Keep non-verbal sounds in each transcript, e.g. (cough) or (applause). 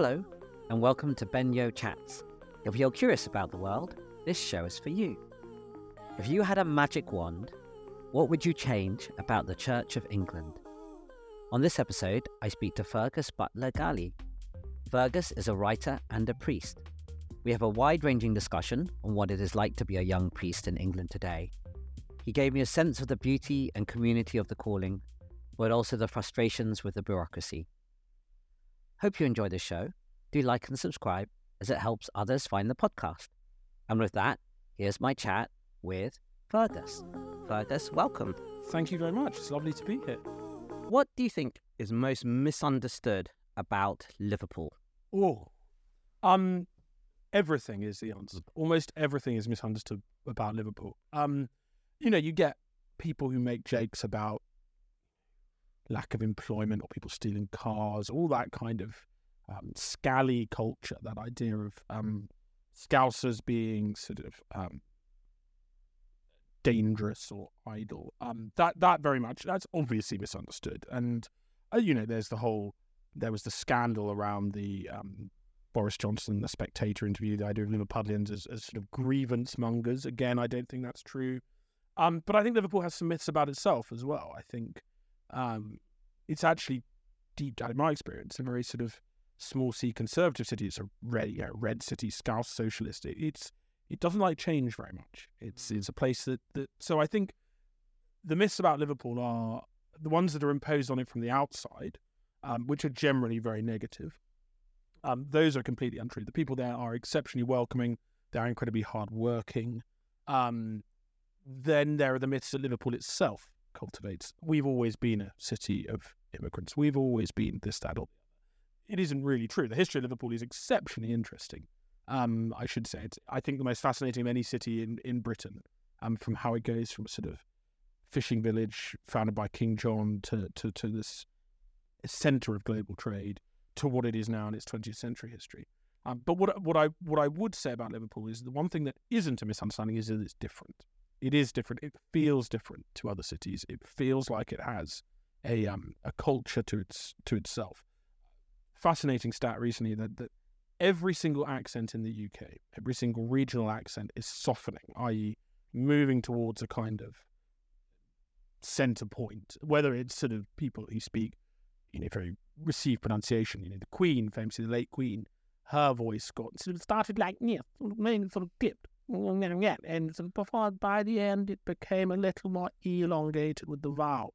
Hello, and welcome to Ben Yeoh Chats. If you're curious about the world, this show is for you. If you had a magic wand, what would you change about the Church of England? On this episode, I speak to Fergus Butler-Gallie. Fergus is a writer and a priest. We have a wide ranging discussion on what it is like to be a young priest in England today. He gave me a sense of the beauty and community of the calling, but also the frustrations with the bureaucracy. Hope you enjoy the show. Do like and subscribe as it helps others find the podcast. And with that, here's my chat with Fergus. Fergus, welcome. Thank you very much. It's lovely to be here. What do you think is most misunderstood about Liverpool? Oh, um, everything is the answer. Almost everything is misunderstood about Liverpool. Um, you know, you get people who make jokes about lack of employment or people stealing cars, all that kind of um, scally culture, that idea of um, Scousers being sort of um, dangerous or idle. Um, that that very much that's obviously misunderstood, and uh, you know, there's the whole there was the scandal around the um, Boris Johnson, the Spectator interview, the idea of Liverpudlians as, as sort of grievance mongers. Again, I don't think that's true. Um, but I think Liverpool has some myths about itself as well. I think um, it's actually deep down in my experience a very sort of small c conservative city. It's a red, you know, red city, Scouse socialist. It, it's it doesn't like change very much. It's it's a place that, that so I think the myths about Liverpool are the ones that are imposed on it from the outside, um, which are generally very negative. Um, those are completely untrue. The people there are exceptionally welcoming. They're incredibly hardworking. Um, then there are the myths that Liverpool itself cultivates. We've always been a city of immigrants. We've always been this, that, or It isn't really true. The history of Liverpool is exceptionally interesting. Um, I should say it's, I think, the most fascinating of any city in, in Britain, um, from how it goes from a sort of fishing village founded by King John to, to, to this center of global trade to what it is now in its 20th century history. Um, but what what I what I would say about Liverpool is the one thing that isn't a misunderstanding is that it's different it is different. It feels different to other cities. It feels like it has a um, a culture to its to itself. Fascinating stat recently that that every single accent in the UK, every single regional accent is softening, i.e., moving towards a kind of center point. Whether it's sort of people who speak, you know, very received pronunciation. You know, the Queen, famously the late Queen, her voice got sort of started like yeah, sort of dipped and before by the end it became a little more elongated with the vowel.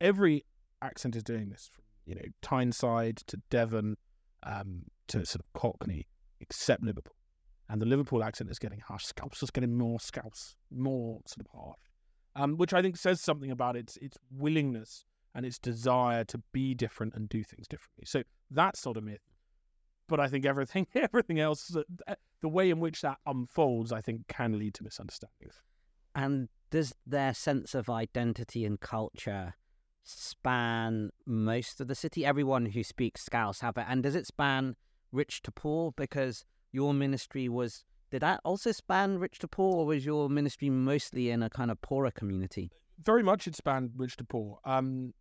Every accent is doing this, from you know Tyneside to Devon um, to sort of Cockney, except Liverpool. And the Liverpool accent is getting harsh. Scouse is getting more scouse, more sort of harsh, um, which I think says something about its its willingness and its desire to be different and do things differently. So that's sort of myth but I think everything (laughs) everything else, uh, the way in which that unfolds, I think, can lead to misunderstandings. And does their sense of identity and culture span most of the city? Everyone who speaks Scouse have it, and does it span rich to poor? Because your ministry was. Did that also span rich to poor, or was your ministry mostly in a kind of poorer community? Very much it spanned rich to poor. Um,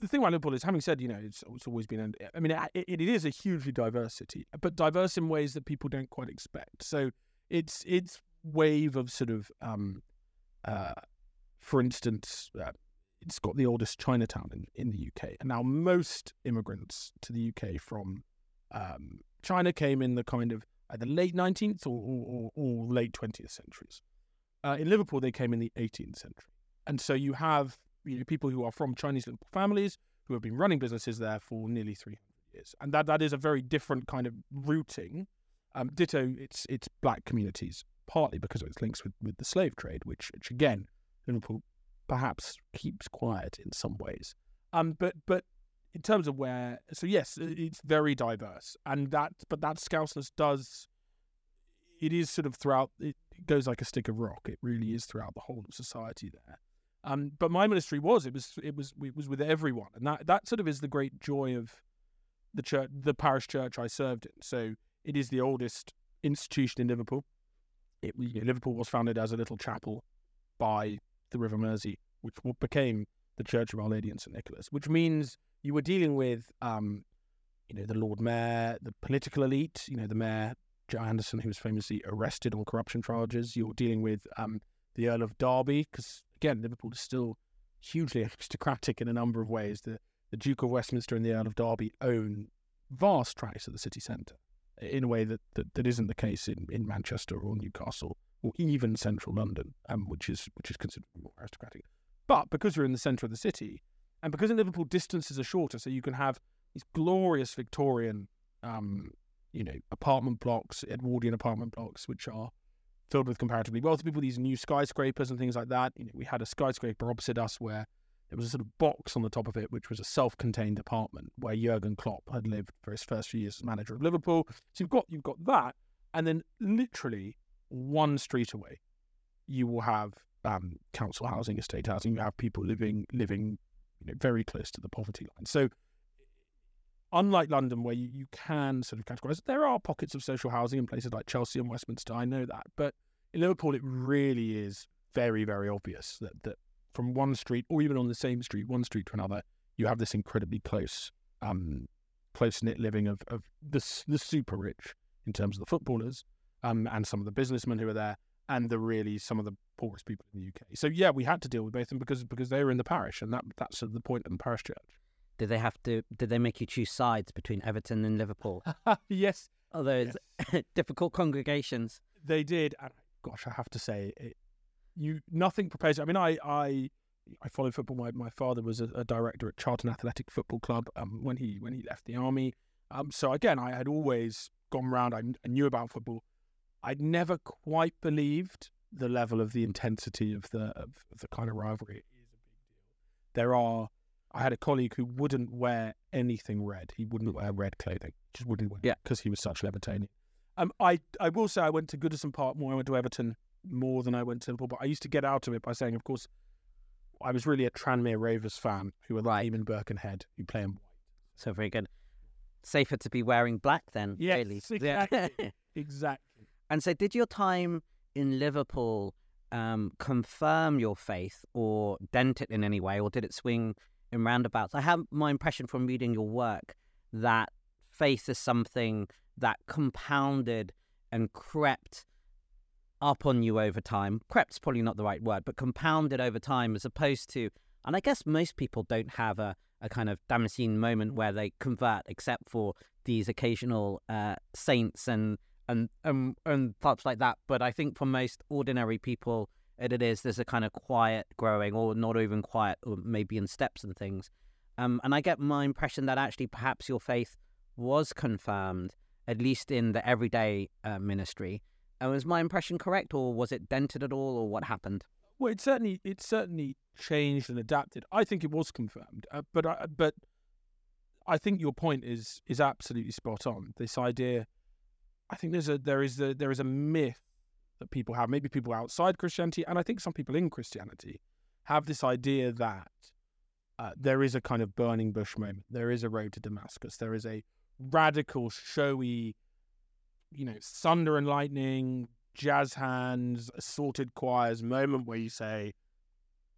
the thing about Liverpool is, having said, you know, it's, it's always been, I mean, it, it is a hugely diverse city, but diverse in ways that people don't quite expect. So it's its wave of sort of, um, uh, for instance, uh, it's got the oldest Chinatown in, in the UK. And now most immigrants to the UK from um, China came in the kind of either late 19th or, or, or late 20th centuries. Uh, in Liverpool, they came in the 18th century. And so you have you know, people who are from Chinese families who have been running businesses there for nearly 300 years. And that, that is a very different kind of routing. Um, ditto, it's it's black communities, partly because of its links with, with the slave trade, which, which again, Liverpool perhaps keeps quiet in some ways. Um, but but in terms of where, so yes, it's very diverse, and that but that Scouseness does, it is sort of throughout. It goes like a stick of rock. It really is throughout the whole of society there. Um, but my ministry was it was it was it was with everyone, and that that sort of is the great joy of the church, the parish church I served in. So it is the oldest institution in Liverpool. It, you know, Liverpool was founded as a little chapel by the River Mersey, which became the Church of Our Lady and St Nicholas, which means you were dealing with um, you know, the Lord Mayor, the political elite, you know, the Mayor, Joe Anderson, who was famously arrested on corruption charges. You're dealing with um, the Earl of Derby, because again, Liverpool is still hugely (laughs) aristocratic in a number of ways. The, the Duke of Westminster and the Earl of Derby own vast tracts of the city centre in a way that, that, that isn't the case in, in Manchester or Newcastle or even central London, um, which is which is considered more aristocratic. But because you're in the centre of the city, and because in Liverpool distances are shorter, so you can have these glorious Victorian, um, you know, apartment blocks, Edwardian apartment blocks, which are filled with comparatively wealthy people. These new skyscrapers and things like that. You know, we had a skyscraper opposite us where there was a sort of box on the top of it, which was a self-contained apartment where Jurgen Klopp had lived for his first few years as manager of Liverpool. So you've got you've got that, and then literally one street away, you will have um, council housing, estate housing. You have people living living you know, very close to the poverty line. So unlike London, where you, you can sort of categorize, there are pockets of social housing in places like Chelsea and Westminster. I know that, but in Liverpool, it really is very, very obvious that that from one street, or even on the same street, one street to another, you have this incredibly close, um, close knit living of of the the super rich in terms of the footballers, um, and some of the businessmen who are there, and the really some of the poorest people in the UK. So yeah, we had to deal with both of them because because they were in the parish, and that that's the point of the parish church. Did they have to? Did they make you choose sides between Everton and Liverpool? (laughs) yes, oh, those yes. (laughs) difficult congregations. They did, and gosh, I have to say, it, you nothing prepares. I mean, I I I followed football. My my father was a, a director at Charlton Athletic Football Club um, when he when he left the army. Um, so again, I had always gone round. I, I knew about football. I'd never quite believed the level of the intensity of the of, of the kind of rivalry. It is a big deal. There are I had a colleague who wouldn't wear anything red. He wouldn't wear red clothing. Just wouldn't wear yeah. because he was such Evertonian. Um, I I will say I went to Goodison Park more. I went to Everton more than I went to Liverpool. But I used to get out of it by saying, of course, I was really a Tranmere Rovers fan who were right. Eamon Birkenhead, who play in white. So very good. Safer to be wearing black then, yes, really. (laughs) Exactly. Yeah. exactly. And so, did your time in Liverpool um, confirm your faith or dent it in any way, or did it swing in roundabouts. I have my impression from reading your work that faith is something that compounded and crept up on you over time. Crept's probably not the right word, but compounded over time as opposed to, and I guess most people don't have a, a kind of Damascene moment where they convert, except for these occasional uh, saints and and and and thoughts like that. But I think for most ordinary people, it is there's a kind of quiet growing or not even quiet or maybe in steps and things. Um, and i get my impression that actually perhaps your faith was confirmed at least in the everyday uh, ministry. And was my impression correct or was it dented at all or what happened? Well it certainly it certainly changed and adapted. I think it was confirmed uh, but I, but i think your point is is absolutely spot on. This idea i think there's a there is a there is a myth that people have, maybe people outside Christianity, and I think some people in Christianity have this idea that uh, there is a kind of burning bush moment. There is a road to Damascus. There is a radical, showy, you know, thunder and lightning, jazz hands, assorted choirs moment where you say,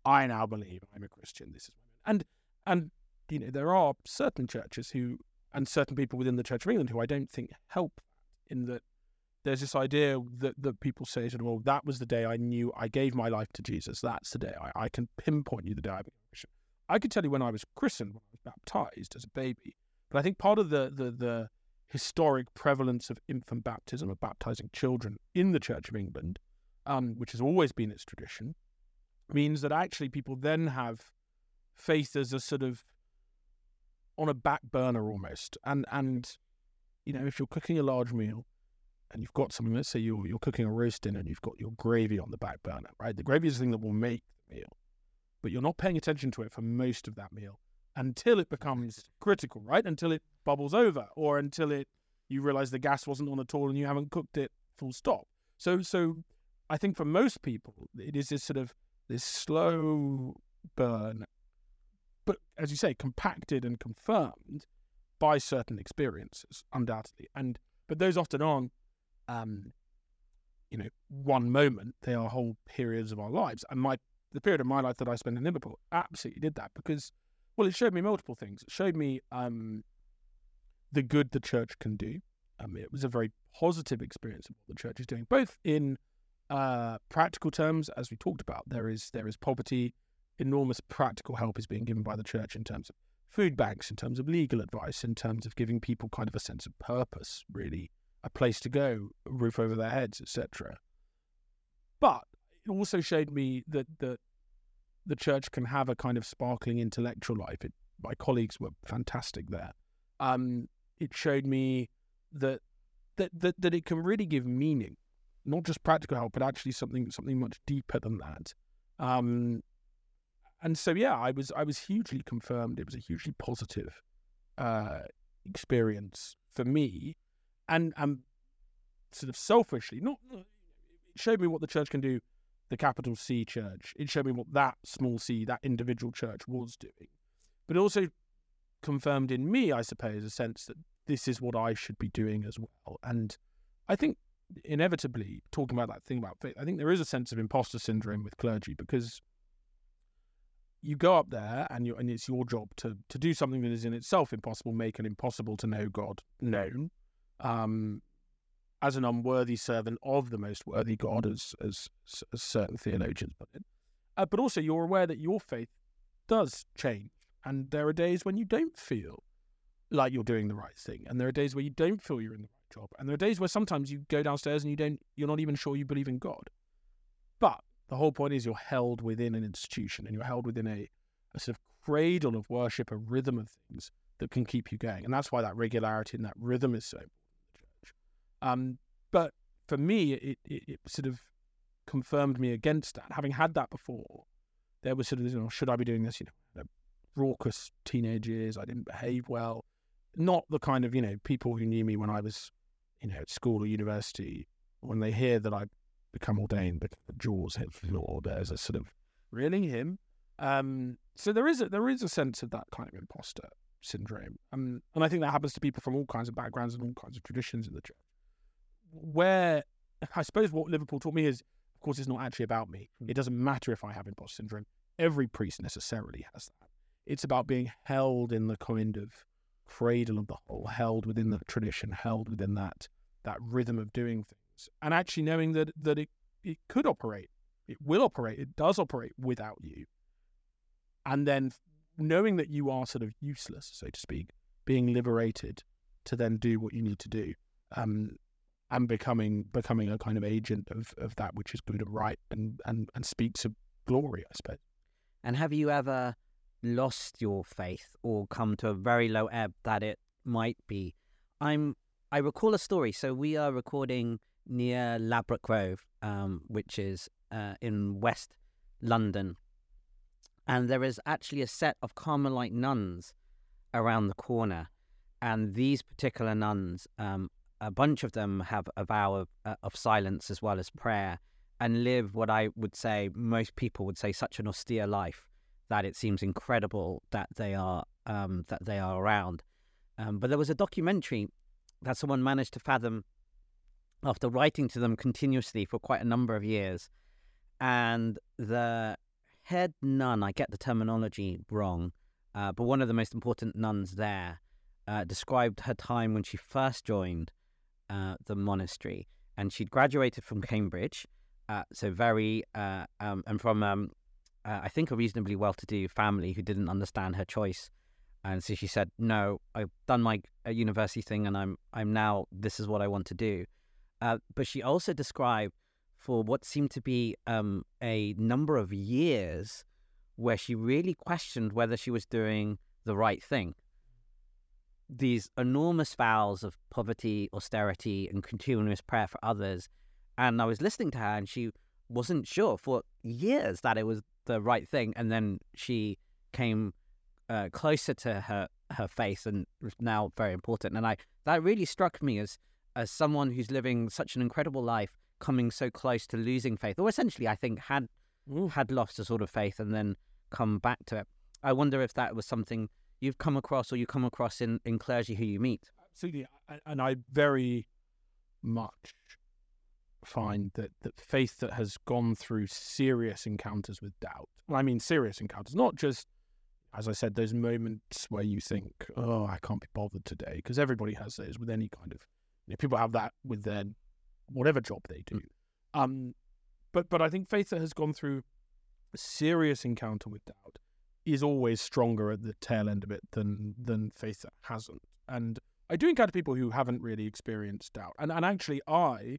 "I now believe I'm a Christian." This is and and you know there are certain churches who and certain people within the Church of England who I don't think help in that there's this idea that, that people say to them, well, that was the day I knew I gave my life to Jesus. That's the day I, I can pinpoint you the day I became Christian. I could tell you when I was christened, when I was baptized as a baby. But I think part of the, the, the historic prevalence of infant baptism, of baptizing children in the Church of England, um, which has always been its tradition, means that actually people then have faith as a sort of on a back burner almost. And, and you know, if you're cooking a large meal, and you've got something, let's say you're, you're cooking a roast dinner and you've got your gravy on the back burner, right? The gravy is the thing that will make the meal, but you're not paying attention to it for most of that meal until it becomes critical, right? Until it bubbles over or until it you realize the gas wasn't on at all and you haven't cooked it full stop. So, so I think for most people, it is this sort of this slow burn, but as you say, compacted and confirmed by certain experiences, undoubtedly. And but those often aren't um, you know, one moment. They are whole periods of our lives. And my the period of my life that I spent in Liverpool absolutely did that because, well, it showed me multiple things. It showed me um, the good the church can do. Um, it was a very positive experience of what the church is doing, both in uh, practical terms, as we talked about. There is there is poverty. Enormous practical help is being given by the church in terms of food banks, in terms of legal advice, in terms of giving people kind of a sense of purpose, really, a place to go, a roof over their heads, etc. But it also showed me that that the church can have a kind of sparkling intellectual life. It, my colleagues were fantastic there. Um, it showed me that, that that that it can really give meaning, not just practical help, but actually something something much deeper than that. Um, and so yeah, I was I was hugely confirmed. It was a hugely positive uh, experience for me, and and sort of selfishly, not it showed me what the church can do. The capital C church. It showed me what that small c, that individual church was doing, but it also confirmed in me, I suppose, a sense that this is what I should be doing as well. And I think inevitably, talking about that thing about faith, I think there is a sense of imposter syndrome with clergy because you go up there and you and it's your job to to do something that is in itself impossible, make an impossible to know God known, um, as an unworthy servant of the most worthy God, as as, as certain theologians put it. Uh, but also, you're aware that your faith does change, and there are days when you don't feel like you're doing the right thing, and there are days where you don't feel you're in the right job, and there are days where sometimes you go downstairs and you don't, you're not even sure you believe in God. But the whole point is you're held within an institution and you're held within a, a sort of cradle of worship, a rhythm of things that can keep you going. And that's why that regularity and that rhythm is so important. Um, but for me, it, it, it, sort of confirmed me against that. Having had that before, there was sort of, you know, should I be doing this? You know, raucous teenage years. I didn't behave well. Not the kind of, you know, people who knew me when I was, you know, at school or university, when they hear that I become ordained, the jaws hit the floor. There's a sort of really him. Um, so there is a, there is a sense of that kind of imposter syndrome, um, and I think that happens to people from all kinds of backgrounds and all kinds of traditions in the church. Where I suppose what Liverpool taught me is, of course, it's not actually about me. Hmm. It doesn't matter if I have imposter syndrome. Every priest necessarily has that. It's about being held in the kind of cradle of the whole, held within the tradition, held within that that rhythm of doing things and actually knowing that that it, it could operate, it will operate, it does operate without you. And then knowing that you are sort of useless, so to speak, being liberated to then do what you need to do. Um, and becoming becoming a kind of agent of, of that which is good and right and, and, and speaks of glory, I suppose. And have you ever lost your faith or come to a very low ebb that it might be? I'm I recall a story. So we are recording near Ladbroke Grove, um, which is uh, in West London. And there is actually a set of Carmelite nuns around the corner. And these particular nuns, um, a bunch of them have a vow of, uh, of silence as well as prayer and live what I would say most people would say such an austere life that it seems incredible that they are um, that they are around. Um, but there was a documentary that someone managed to fathom after writing to them continuously for quite a number of years. And the head nun, I get the terminology wrong, uh, but one of the most important nuns there uh, described her time when she first joined uh, the monastery. And she'd graduated from Cambridge, uh, so very, uh, um, and from, um, uh, I think, a reasonably well to do family who didn't understand her choice. And so she said, "No, I've done my university thing, and I'm I'm now this is what I want to do." Uh, but she also described for what seemed to be um, a number of years where she really questioned whether she was doing the right thing. These enormous vows of poverty, austerity, and continuous prayer for others. And I was listening to her, and she wasn't sure for years that it was the right thing. And then she came uh, closer to her her faith, and was now very important. And I that really struck me as as someone who's living such an incredible life, coming so close to losing faith, or essentially, I think had had lost a sort of faith and then come back to it. I wonder if that was something you've come across or you come across in, in clergy who you meet. Absolutely, and I very much find that that faith that has gone through serious encounters with doubt. I mean, serious encounters, not just as I said, those moments where you think, "Oh, I can't be bothered today," because everybody has those with any kind of. You know, people have that with their whatever job they do. Um, but but I think faith that has gone through a serious encounter with doubt is always stronger at the tail end of it than than faith that hasn't. And I do encounter people who haven't really experienced doubt. And and actually, I,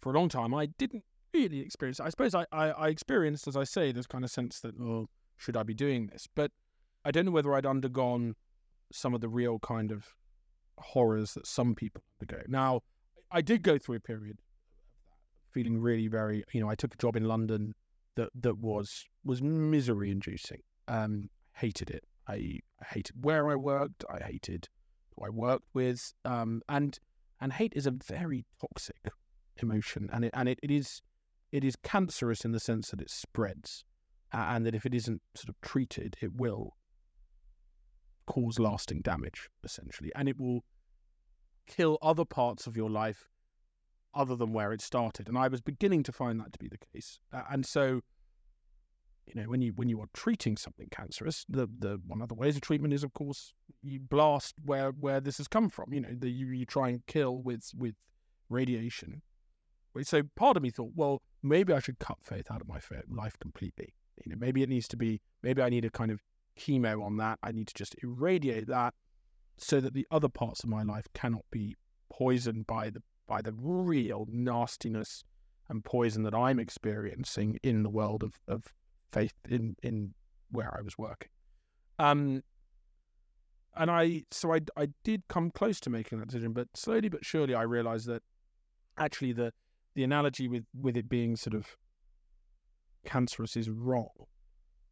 for a long time, I didn't really experience. I suppose I, I, I experienced, as I say, this kind of sense that oh, should I be doing this? But I don't know whether I'd undergone some of the real kind of horrors that some people undergo. Now, I did go through a period feeling really very, you know, I took a job in London that that was was misery inducing. Um, hated it. I, hated where I worked. I hated who I worked with. Um, and and hate is a very toxic emotion, and it and it, it is it is cancerous in the sense that it spreads, and that if it isn't sort of treated, it will cause lasting damage, essentially, and it will kill other parts of your life other than where it started. And I was beginning to find that to be the case, and so you know when you when you are treating something cancerous the the one of the ways of treatment is of course you blast where where this has come from you know the, you, you try and kill with with radiation. So part of me thought well maybe i should cut faith out of my life completely. You know maybe it needs to be maybe i need a kind of chemo on that. I need to just irradiate that so that the other parts of my life cannot be poisoned by the by the real nastiness and poison that i'm experiencing in the world of, of faith in in where I was working. Um, and I so I I did come close to making that decision, but slowly but surely I realized that actually the the analogy with with it being sort of cancerous is wrong.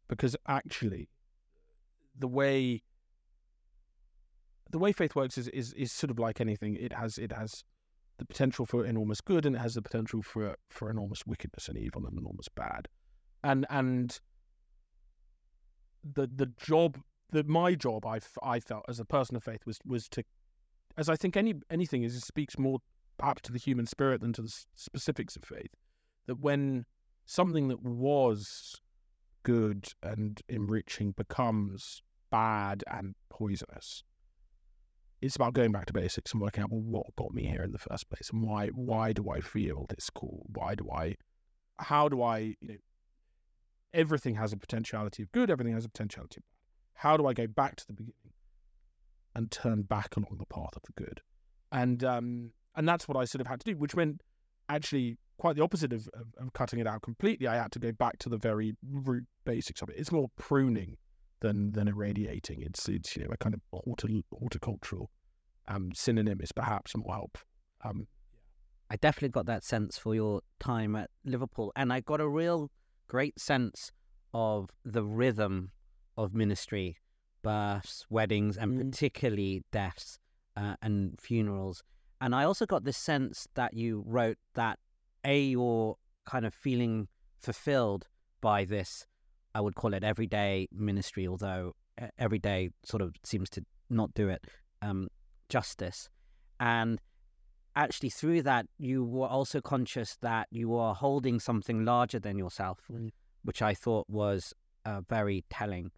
Because actually the way the way faith works is, is is sort of like anything. It has it has the potential for enormous good and it has the potential for for enormous wickedness and evil and enormous bad and and the the job that my job I, I felt as a person of faith was was to as I think any anything is it speaks more perhaps to the human spirit than to the specifics of faith that when something that was good and enriching becomes bad and poisonous it's about going back to basics and working out well, what got me here in the first place and why why do I feel this call why do I how do I you know everything has a potentiality of good, everything has a potentiality of bad. How do I go back to the beginning and turn back along the path of the good? And um, and that's what I sort of had to do, which meant actually quite the opposite of, of, cutting it out completely. I had to go back to the very root basics of it. It's more pruning than than irradiating. It's it's you know a kind of horticultural um, synonym is perhaps more helpful. Um, I definitely got that sense for your time at Liverpool, and I got a real great sense of the rhythm of ministry, births, weddings, and mm. particularly deaths uh, and funerals. And I also got this sense that you wrote that a you're kind of feeling fulfilled by this. I would call it everyday ministry, although everyday sort of seems to not do it um, justice. And actually through that you were also conscious that you were holding something larger than yourself mm. which i thought was uh, very telling.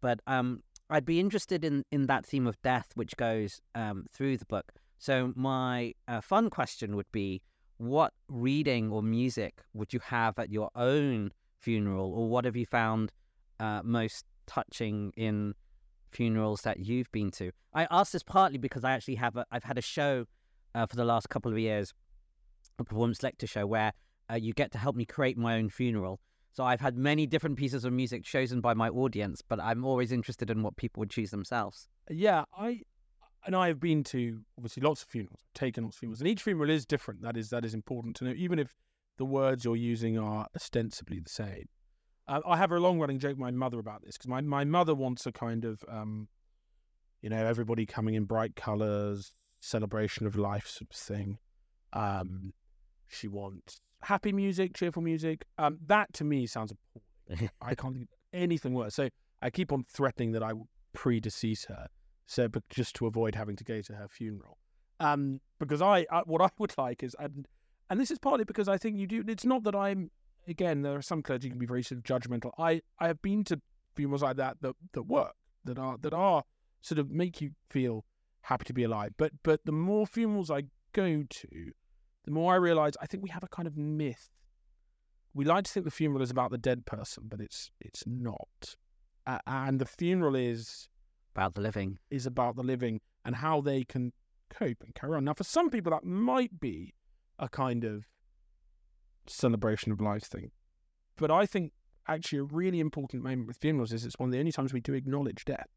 But um, i'd be interested in, in that theme of death which goes um, through the book. So my uh, fun question would be what reading or music would you have at your own funeral or what have you found uh, most touching in funerals that you've been to? I ask this partly because i actually have a, i've had a show uh, for the last couple of years, a performance lecture show where uh, you get to help me create my own funeral. So I've had many different pieces of music chosen by my audience, but I'm always interested in what people would choose themselves. Yeah, I and I have been to obviously lots of funerals, taken lots of funerals, and each funeral is different. That is that is important to know, even if the words you're using are ostensibly the same. Uh, I have a long running joke with my mother about this because my, my mother wants a kind of, um, you know, everybody coming in bright colours, celebration of life sort of thing. Um, she wants happy music, cheerful music. Um, that to me sounds appalling. (laughs) I can't think of anything worse. So I keep on threatening that I will predecease her, so but just to avoid having to go to her funeral. Um, because I, I, what I would like is, and and this is partly because I think you do. It's not that I'm. Again, there are some clergy can be very sort of judgmental. I I have been to funerals like that that that work. that are that are sort of make you feel happy to be alive. But but the more funerals I go to, the more I realize I think we have a kind of myth. We like to think the funeral is about the dead person, but it's it's not. Uh, and the funeral is about the living. Is about the living and how they can cope and carry on. Now, for some people, that might be a kind of celebration of life thing. But I think actually a really important moment with funerals is it's one of the only times we do acknowledge death,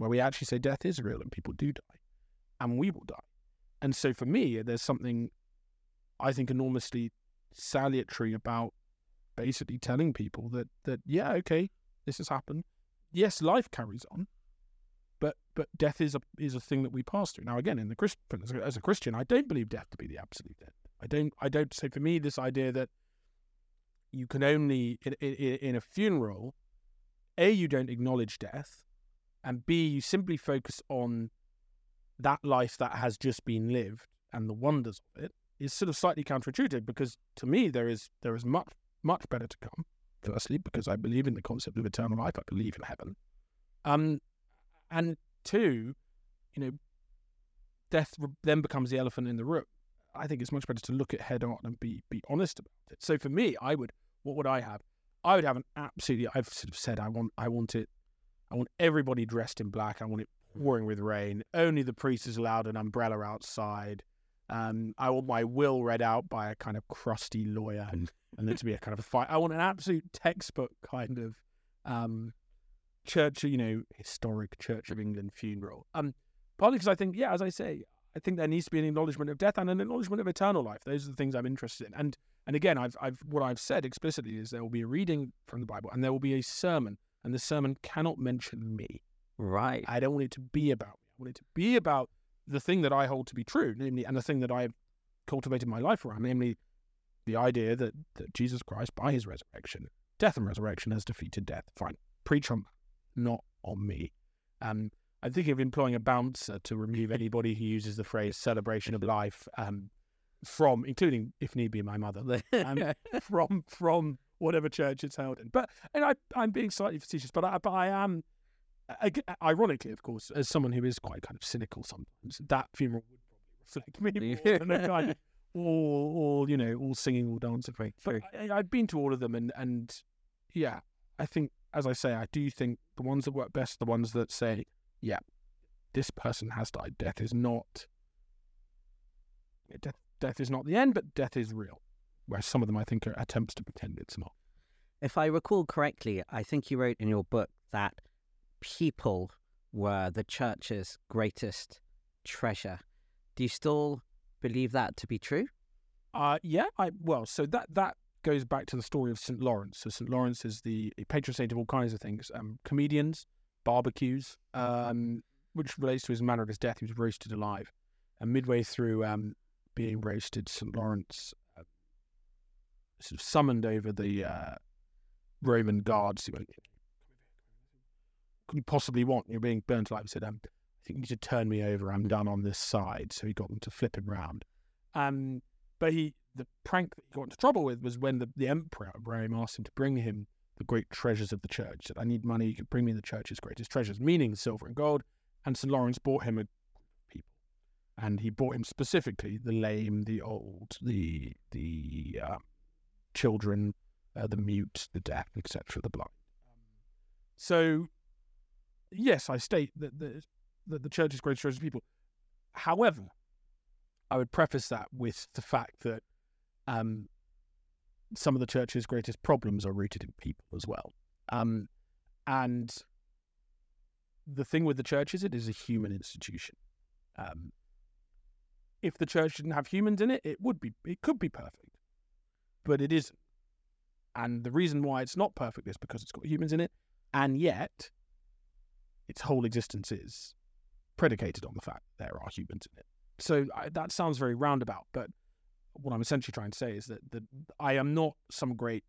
where we actually say death is real and people do die, and we will die. And so for me, there's something I think enormously salutary about basically telling people that that yeah, okay, this has happened. Yes, life carries on, but but death is a is a thing that we pass through. Now, again, in the Christ, as a Christian, I don't believe death to be the absolute end. I don't. I don't. So for me, this idea that you can only in, in, in a funeral, a you don't acknowledge death, and b you simply focus on that life that has just been lived and the wonders of it is sort of slightly counterintuitive because to me there is there is much much better to come. Firstly, because I believe in the concept of eternal life, I believe in heaven. Um, and two, you know, death then becomes the elephant in the room. I think it's much better to look at head on and be be honest about it. So for me, I would what would I have? I would have an absolutely I've sort of said I want I want it I want everybody dressed in black. I want it pouring with rain. Only the priest is allowed an umbrella outside. Um, I want my will read out by a kind of crusty lawyer and, there to be a kind of a fight. I want an absolute textbook kind of um, church, you know, historic Church of England funeral. Um, partly because I think, yeah, as I say, I think there needs to be an acknowledgement of death and an acknowledgement of eternal life. Those are the things I'm interested in. And and again, I've I've what I've said explicitly is there will be a reading from the Bible and there will be a sermon, and the sermon cannot mention me. Right. I don't want it to be about me. I want it to be about the thing that I hold to be true, namely, and the thing that I've cultivated my life around, namely the idea that, that Jesus Christ, by his resurrection, death and resurrection, has defeated death. Fine. Preach on not on me. Um, I'm thinking of employing a bouncer to remove anybody who uses the phrase celebration of life um, from, including, if need be, my mother, (laughs) um, from from whatever church it's held in. But and I, I'm being slightly facetious, but I, but I am, ironically, of course, as someone who is quite kind of cynical sometimes, that funeral would probably reflect me more than a (laughs) kind of all, all you know, all singing, all dancing. But I, I've been to all of them, and and yeah, I think, as I say, I do think the ones that work best, the ones that say yeah, this person has died. Death is not death. Death is not the end, but death is real. Whereas some of them, I think, are attempts to pretend it's not. If I recall correctly, I think you wrote in your book that people were the church's greatest treasure. Do you still believe that to be true? Uh, yeah. I well, so that that goes back to the story of St. Lawrence. So St. Lawrence is the patron saint of all kinds of things. Um, comedians, barbecues, um, which relates to his manner of his death. He was roasted alive. And midway through um, being roasted, St. Lawrence sort of summoned over the uh, Roman guards. He went, could you possibly want? You're being burnt alive. He said, um, I think you need to turn me over. I'm done on this side. So he got them to flip him round. Um, but he, the prank that he got into trouble with was when the, the emperor of Rome asked him to bring him the great treasures of the church. Said, I need money, you can bring me the church's greatest treasures, meaning silver and gold. And St. Lawrence bought him a people. And he bought him specifically the lame, the old, the the uh, children, uh, the mute, the deaf, etc., the blind. So, yes, I state that the, that the church's greatest treasures people. However, I would preface that with the fact that um, some of the church's greatest problems are rooted in people as well. Um, and the thing with the church is it is a human institution. Um, if the church didn't have humans in it, it would be it could be perfect, but it isn't. And the reason why it's not perfect is because it's got humans in it, and yet its whole existence is predicated on the fact there are humans in it. So I, that sounds very roundabout, but what I'm essentially trying to say is that, that I am not some great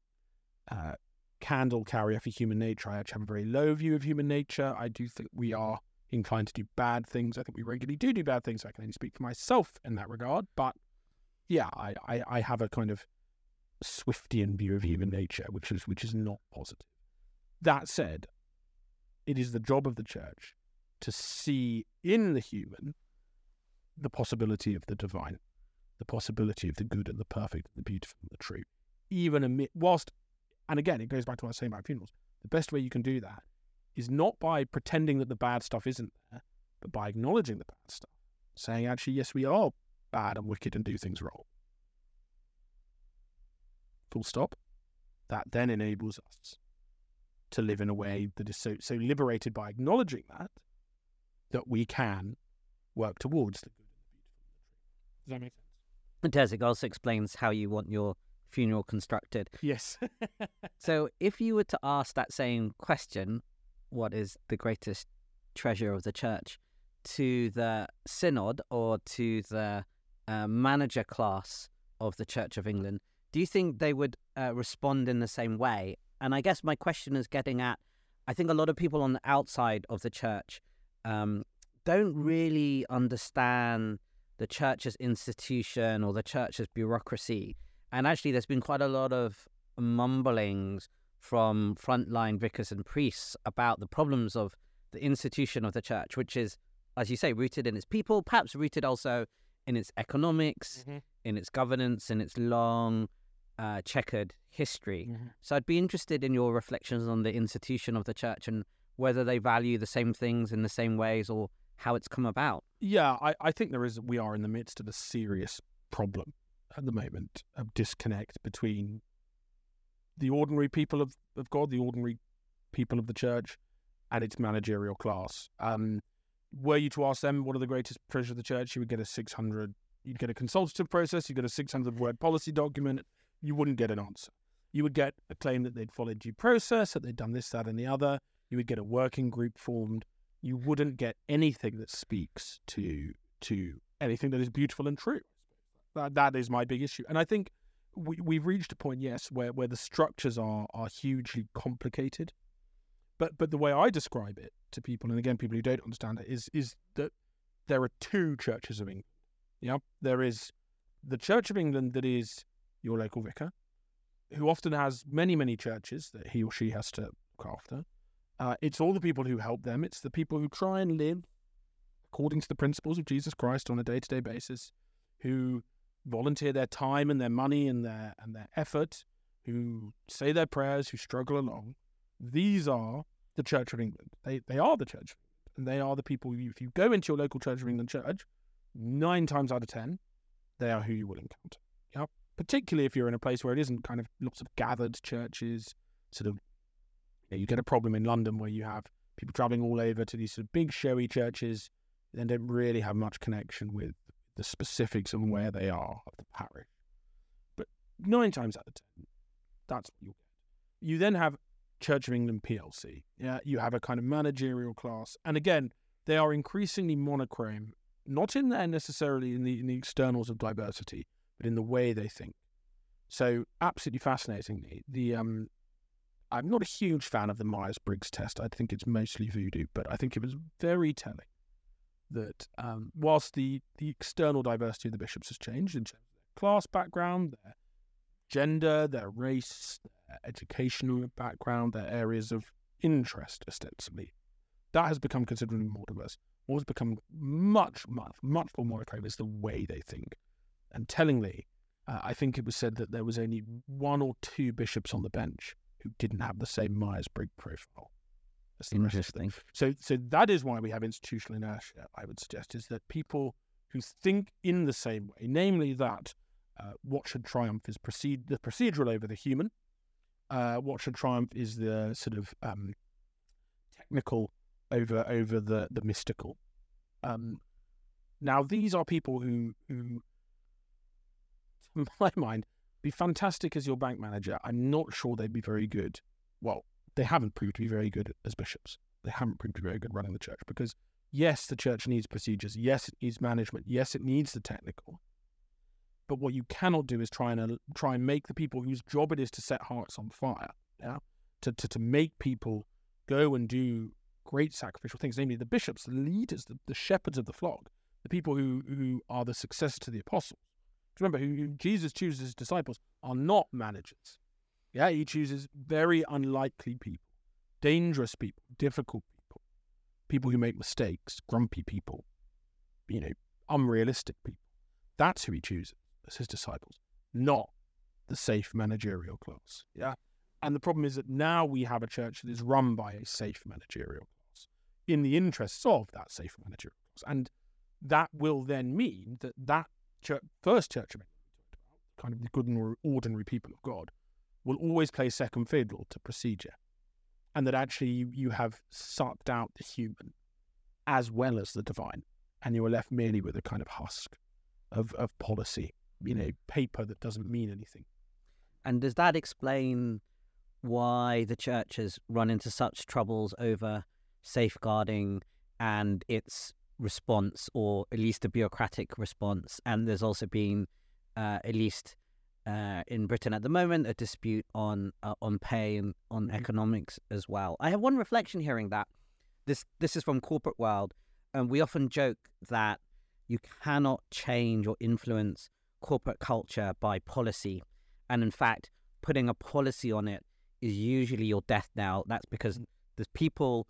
uh, candle carrier for human nature. I actually have a very low view of human nature. I do think we are inclined to do bad things. I think we regularly do do bad things. I can only speak for myself in that regard. But yeah, I, I, I have a kind of Swiftian view of human nature, which is which is not positive. That said, it is the job of the church to see in the human the possibility of the divine, the possibility of the good and the perfect, and the beautiful and the true. Even amid, whilst, and again, it goes back to what I was saying about funerals. The best way you can do that is not by pretending that the bad stuff isn't there, but by acknowledging the bad stuff, saying, actually, yes, we are bad and wicked and do things wrong. Full stop. That then enables us to live in a way that is so so liberated by acknowledging that that we can work towards the good and the beautiful. Does that make sense? It also explains how you want your funeral constructed. Yes. (laughs) (laughs) So, if you were to ask that same question, what is the greatest treasure of the church, to the synod or to the uh, manager class of the Church of England, do you think they would uh, respond in the same way? And I guess my question is getting at I think a lot of people on the outside of the church um, don't really understand the church's institution or the church's bureaucracy. And actually, there's been quite a lot of mumblings from frontline vicars and priests about the problems of the institution of the church, which is, as you say, rooted in its people, perhaps rooted also in its economics, Mhm. in its governance, in its long uh, checkered history. Mhm. So I'd be interested in your reflections on the institution of the church and whether they value the same things in the same ways or how it's come about. Yeah, I, I think there is. We are in the midst of a serious problem at the moment of disconnect between the ordinary people of, of God, the ordinary people of the church, and its managerial class. Um, were you to ask them what are the greatest treasures of the church, you would get a 600, you'd get a consultative process, you'd get a 600 word policy document, you wouldn't get an answer. You would get a claim that they'd followed due process, that they'd done this, that, and the other. You would get a working group formed. You wouldn't get anything that speaks to to anything that is beautiful and true. That that is my big issue, and I think we we've reached a point, yes, where where the structures are are hugely complicated. But but the way I describe it to people, and again, people who don't understand it, is is that there are two churches of England. Yeah, there is the Church of England that is your local vicar, who often has many many churches that he or she has to look after. Uh, it's all the people who help them. It's the people who try and live according to the principles of Jesus Christ on a day to day basis, who volunteer their time and their money and their and their effort, who say their prayers, who struggle along. These are the Church of England. They they are the Church, and they are the people. You, if you go into your local Church of England church, nine times out of ten, they are who you will encounter. Yeah, particularly if you're in a place where it isn't kind of lots of gathered churches, sort of. You, know, you get a problem in London where you have people traveling all over to these sort of big showy churches, and don't really have much connection with the specifics of where they are of the parish. But nine times out of ten, that's what you'll get. You then have Church of England PLC. Yeah, you have a kind of managerial class, and again, they are increasingly monochrome, not in there necessarily in the in the externals of diversity, but in the way they think. So, absolutely fascinatingly, the um, I'm not a huge fan of the Myers Briggs test. I think it's mostly voodoo, but I think it was very telling that um, whilst the, the external diversity of the bishops has changed in terms of their class background, their gender, their race, their educational background, their areas of interest, ostensibly, that has become considerably more diverse. What has become much, much, much more monochrome is the way they think. And tellingly, uh, I think it was said that there was only one or two bishops on the bench who didn't have the same Myers Briggs profile. as the rest of them. Interesting. So, so that is why we have institutional inertia. I would suggest is that people who think in the same way, namely that uh, what should triumph is proceed the procedural over the human. Uh, what should triumph is the sort of um, technical over over the the mystical. Um, now, these are people who who, to (laughs) my mind, be fantastic as your bank manager. I'm not sure they'd be very good. Well, they haven't proved to be very good as bishops. They haven't proved to be very good running the church because, yes, the church needs procedures. Yes, it needs management. Yes, it needs the technical. But what you cannot do is try and uh, try and make the people whose job it is to set hearts on fire, yeah, to to, to make people go and do great sacrificial things, namely the bishops, the leaders, the, the shepherds of the flock, the people who who are the successors to the apostles. Remember, who, Jesus chooses his disciples are not managers. Yeah, he chooses very unlikely people, dangerous people, difficult people, people who make mistakes, grumpy people, you know, unrealistic people. That's who he chooses as his disciples, not the safe managerial class. Yeah. And the problem is that now we have a church that is run by a safe managerial class in the interests of that safe managerial class. And that will then mean that that church, first church kind of the good and ordinary people of God, will always play second fiddle to procedure. And that actually you, you have sucked out the human as well as the divine. And you are left merely with a kind of husk of, of policy, you know, paper that doesn't mean anything. And does that explain why the church has run into such troubles over safeguarding and its response, or at least a bureaucratic response? And there's also been, uh, at least uh, in Britain at the moment, a dispute on uh, on pay and on mm-hmm. economics as well. I have one reflection hearing that. This this is from corporate world, and we often joke that you cannot change or influence corporate culture by policy. And in fact, putting a policy on it is usually your death knell. That's because mm. there's people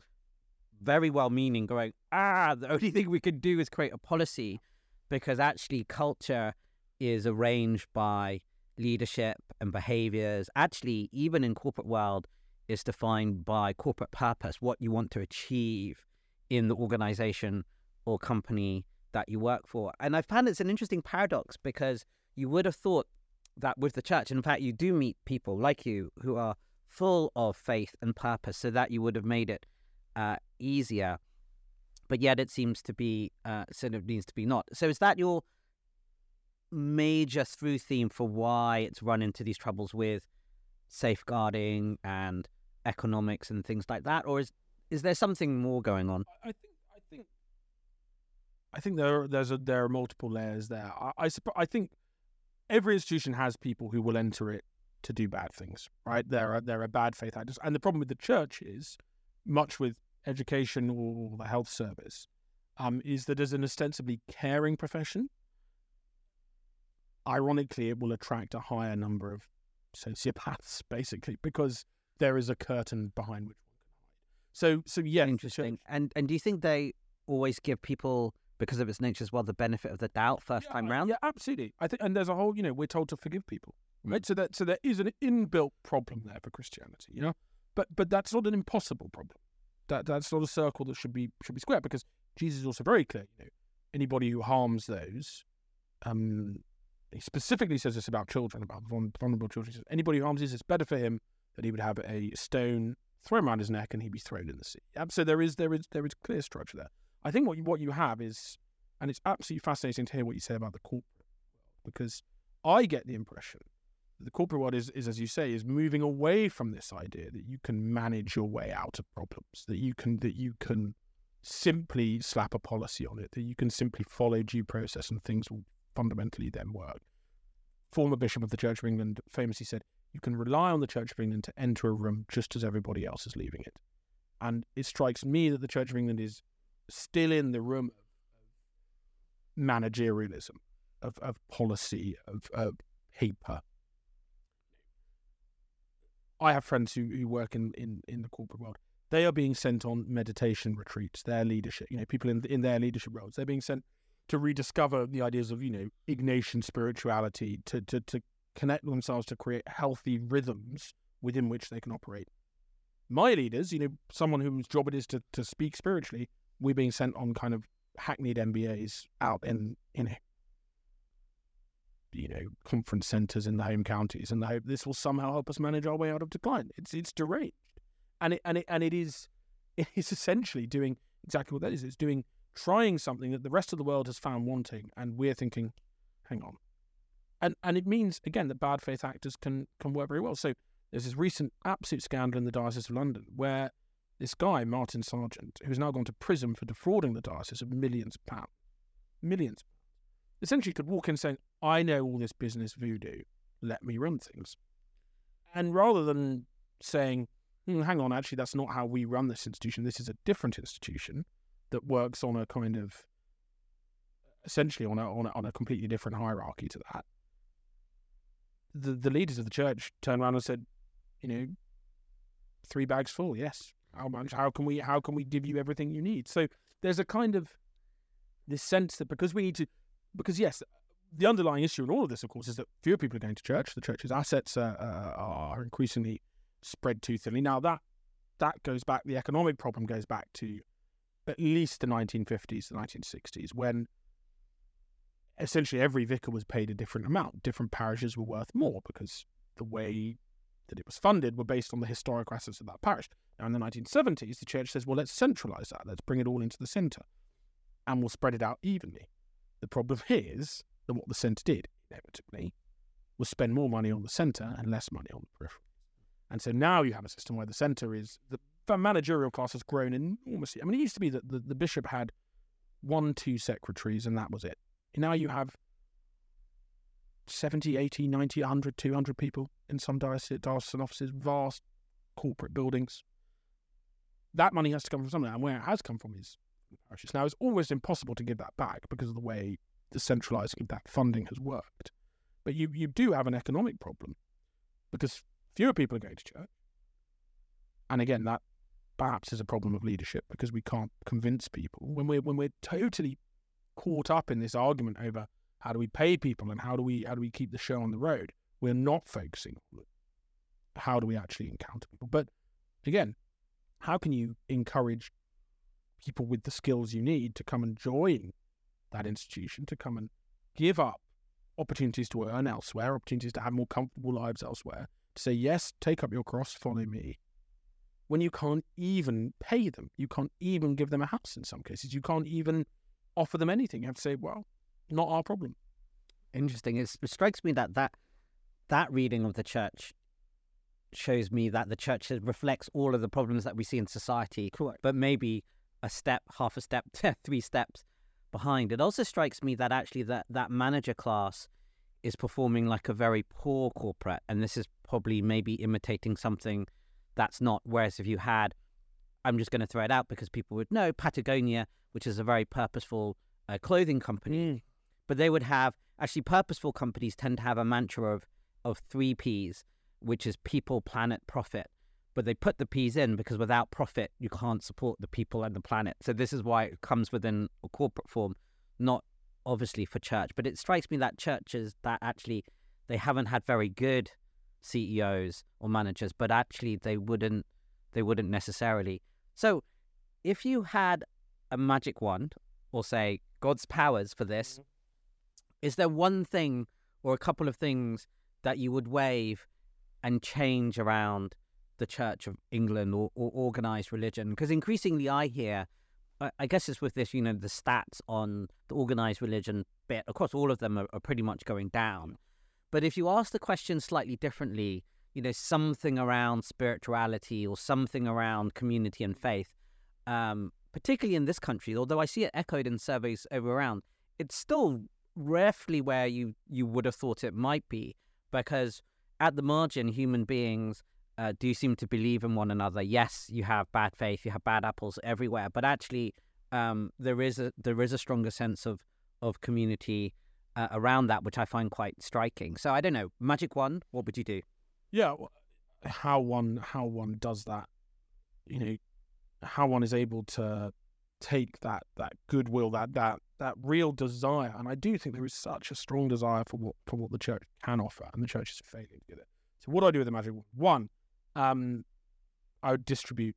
very well meaning going, ah, the only thing we can do is create a policy because actually culture is arranged by leadership and behaviors. Actually, even in corporate world, is defined by corporate purpose, what you want to achieve in the organization or company that you work for. And I found it's an interesting paradox because you would have thought that with the church, in fact, you do meet people like you who are full of faith and purpose, so that you would have made it uh, easier. But yet, it seems to be uh, sort of needs to be not. So, is that your major through theme for why it's run into these troubles with safeguarding and economics and things like that, or is is there something more going on? I think I think I think there are, there's a, there are multiple layers there. I I, I think every institution has people who will enter it to do bad things, right? There are there are bad faith actors, and the problem with the church is, much with education or the health service, um, is that as an ostensibly caring profession, ironically, it will attract a higher number of sociopaths, (laughs) basically, because there is a curtain behind which one can hide. So, so yeah, interesting. And and do you think they always give people because of its nature as well, the benefit of the doubt first yeah, time round. Yeah, absolutely. I think, and there's a whole, you know, we're told to forgive people, right? Mm. So that so there is an inbuilt problem there for Christianity, you know, but but that's not an impossible problem. That that's not a circle that should be should be square because Jesus is also very clear. You know, anybody who harms those, um, he specifically says this about children, about vulnerable children. He says anybody who harms these, it's better for him that he would have a stone thrown around his neck and he'd be thrown in the sea. So there is there is there is clear structure there. I think what you, what you have is, and it's absolutely fascinating to hear what you say about the corporate because I get the impression the corporate world is, is, as you say, is moving away from this idea that you can manage your way out of problems, that you can that you can simply slap a policy on it, that you can simply follow due process and things will fundamentally then work. Former Bishop of the Church of England famously said, "You can rely on the Church of England to enter a room just as everybody else is leaving it." And it strikes me that the Church of England is still in the room of managerialism, of, of policy, of, of paper. I have friends who, who work in, in, in the corporate world. They are being sent on meditation retreats, their leadership, you know, people in, in their leadership roles. They're being sent to rediscover the ideas of, you know, Ignatian spirituality, to, to, to connect themselves to create healthy rhythms within which they can operate. My leaders, you know, someone whose job it is to, to speak spiritually, we're being sent on kind of hackneyed MBAs out in know you know conference centres in the home counties, and the hope this will somehow help us manage our way out of decline. It's it's deranged, and it and it and it is (laughs) it is essentially doing exactly what that is. It's doing trying something that the rest of the world has found wanting, and we're thinking, hang on, and and it means again that bad faith actors can can work very well. So there's this recent absolute scandal in the Diocese of London where this guy, Martin Sargeant, who's now gone to prison for defrauding the diocese of millions of pounds, millions, essentially could walk in saying, I know all this business voodoo, let me run things. And rather than saying, hmm, hang on, actually, that's not how we run this institution, this is a different institution that works on a kind of essentially on a, on a, on a completely different hierarchy to that. The, the leaders of the church turned around and said, you know, three bags full, yes. How much? How can we? How can we give you everything you need? So there's a kind of this sense that because we need to, because yes, the underlying issue in all of this, of course, is that fewer people are going to church. The church's assets uh, are increasingly spread too thinly. Now that that goes back. The economic problem goes back to at least the 1950s, the 1960s, when essentially every vicar was paid a different amount. Different parishes were worth more because the way that it was funded were based on the historic assets of that parish. Now, in the 1970s, the church says, well, let's centralise that. Let's bring it all into the centre and we'll spread it out evenly. The problem (laughs) is that what the centre did, inevitably, was spend more money on the centre and less money on the periphery. And so now you have a system where the centre is the managerial class has grown enormously. I mean, it used to be that the, the bishop had one, two secretaries, and that was it. Now you have 70, 80, 90, 100, 200 people in some diocesan offices, vast corporate buildings. That money has to come from somewhere, and where it has come from is Now, it's almost impossible to give that back because of the way the centralising of that funding has worked. But you, you do have an economic problem because fewer people are going to church. And again, that perhaps is a problem of leadership because we can't convince people when we're when we're totally caught up in this argument over how do we pay people and how do we how do we keep the show on the road. We're not focusing on how do we actually encounter people. But again, how can you encourage people with the skills you need to come and join that institution, to come and give up opportunities to earn elsewhere, opportunities to have more comfortable lives elsewhere, to say, yes, take up your cross, follow me, when you can't even pay them. You can't even give them a house in some cases. You can't even offer them anything. You have to say, well, not our problem. Interesting. It's, it strikes me that, that that reading of the church shows me that the church reflects all of the problems that we see in society, Correct. but maybe a step, half a step, (laughs) three steps behind. It also strikes me that actually that, that manager class is performing like a very poor corporate, and this is probably maybe imitating something that's not. Whereas if you had, I'm just going to throw it out because people would know Patagonia, which is a very purposeful uh, clothing company, but they would have actually purposeful companies tend to have a mantra of of three P's, which is people, planet, profit. But they put the P's in because without profit, you can't support the people and the planet. So this is why it comes within a corporate form, not obviously for church. But it strikes me that churches that actually they haven't had very good CEOs or managers, but actually they wouldn't they wouldn't necessarily. So if you had a magic wand or say God's powers for this, mm-hmm. is there one thing or a couple of things that you would wave and change around the Church of England or, or organized religion? Because increasingly I hear, I guess it's with this, you know, the stats on the organized religion bit, of course, all of them are, are pretty much going down. But if you ask the question slightly differently, you know, something around spirituality or something around community and faith, um, particularly in this country, although I see it echoed in surveys over around, it's still roughly where you, you would have thought it might be, because at the margin, human beings uh, do you seem to believe in one another. Yes, you have bad faith, you have bad apples everywhere, but actually, um, there is a there is a stronger sense of of community uh, around that, which I find quite striking. So I don't know, magic wand, what would you do? Yeah, how one how one does that, you know, how one is able to take that that goodwill, that that that real desire, and I do think there is such a strong desire for what for what the church can offer, and the church is failing to get it. So what do I do with the magic? One, um, I would distribute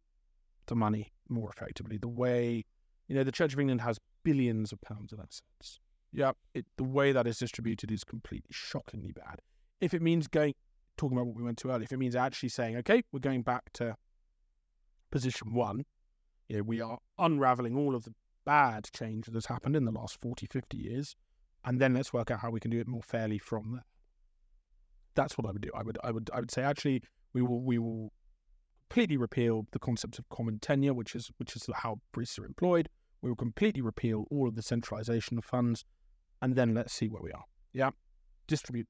the money more effectively. The way, you know, the Church of England has billions of pounds of assets. Yeah, it, the way that is distributed is completely shockingly bad. If it means going, talking about what we went to earlier, if it means actually saying, okay, we're going back to position one, you know, we are unraveling all of the bad change that has happened in the last 40, 50 years, and then let's work out how we can do it more fairly from there. That's what I would do. I would, I would, I would say actually we will, we will completely repeal the concept of common tenure, which is, which is how priests are employed. We will completely repeal all of the centralization of funds and then let's see where we are. Yeah, distribute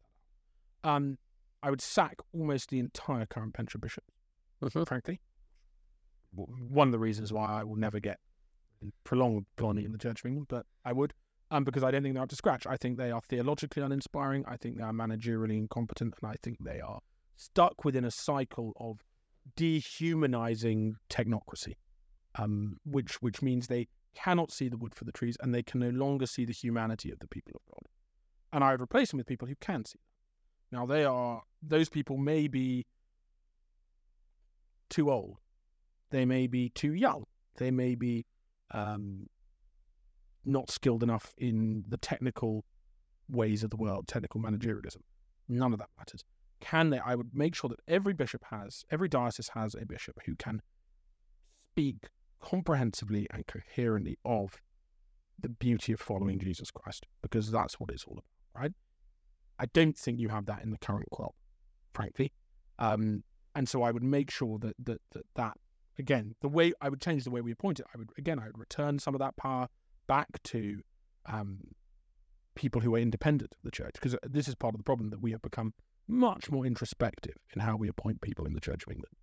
that. Um, I would sack almost the entire current pension bishops, mm-hmm. frankly. One of the reasons why I will never get prolonged body in the Church of England, but I would, um, because I don't think they're up to scratch. I think they are theologically uninspiring. I think they are managerially incompetent, and I think they are stuck within a cycle of dehumanizing technocracy, um, which which means they cannot see the wood for the trees and they can no longer see the humanity of the people of God. And I would replace them with people who can see. Now they are those people may be too old, they may be too young, they may be um, not skilled enough in the technical ways of the world, technical managerialism. None of that matters. Can they? I would make sure that every bishop has, every diocese has a bishop who can speak comprehensively and coherently of the beauty of following Jesus Christ, because that's what it's all about, right? I don't think you have that in the current crop, frankly. Um, and so I would make sure that, that that that again, the way I would change the way we appoint it. I would again, I would return some of that power back to um, people who are independent of the church, because this is part of the problem that we have become much more introspective in how we appoint people in the Church of England.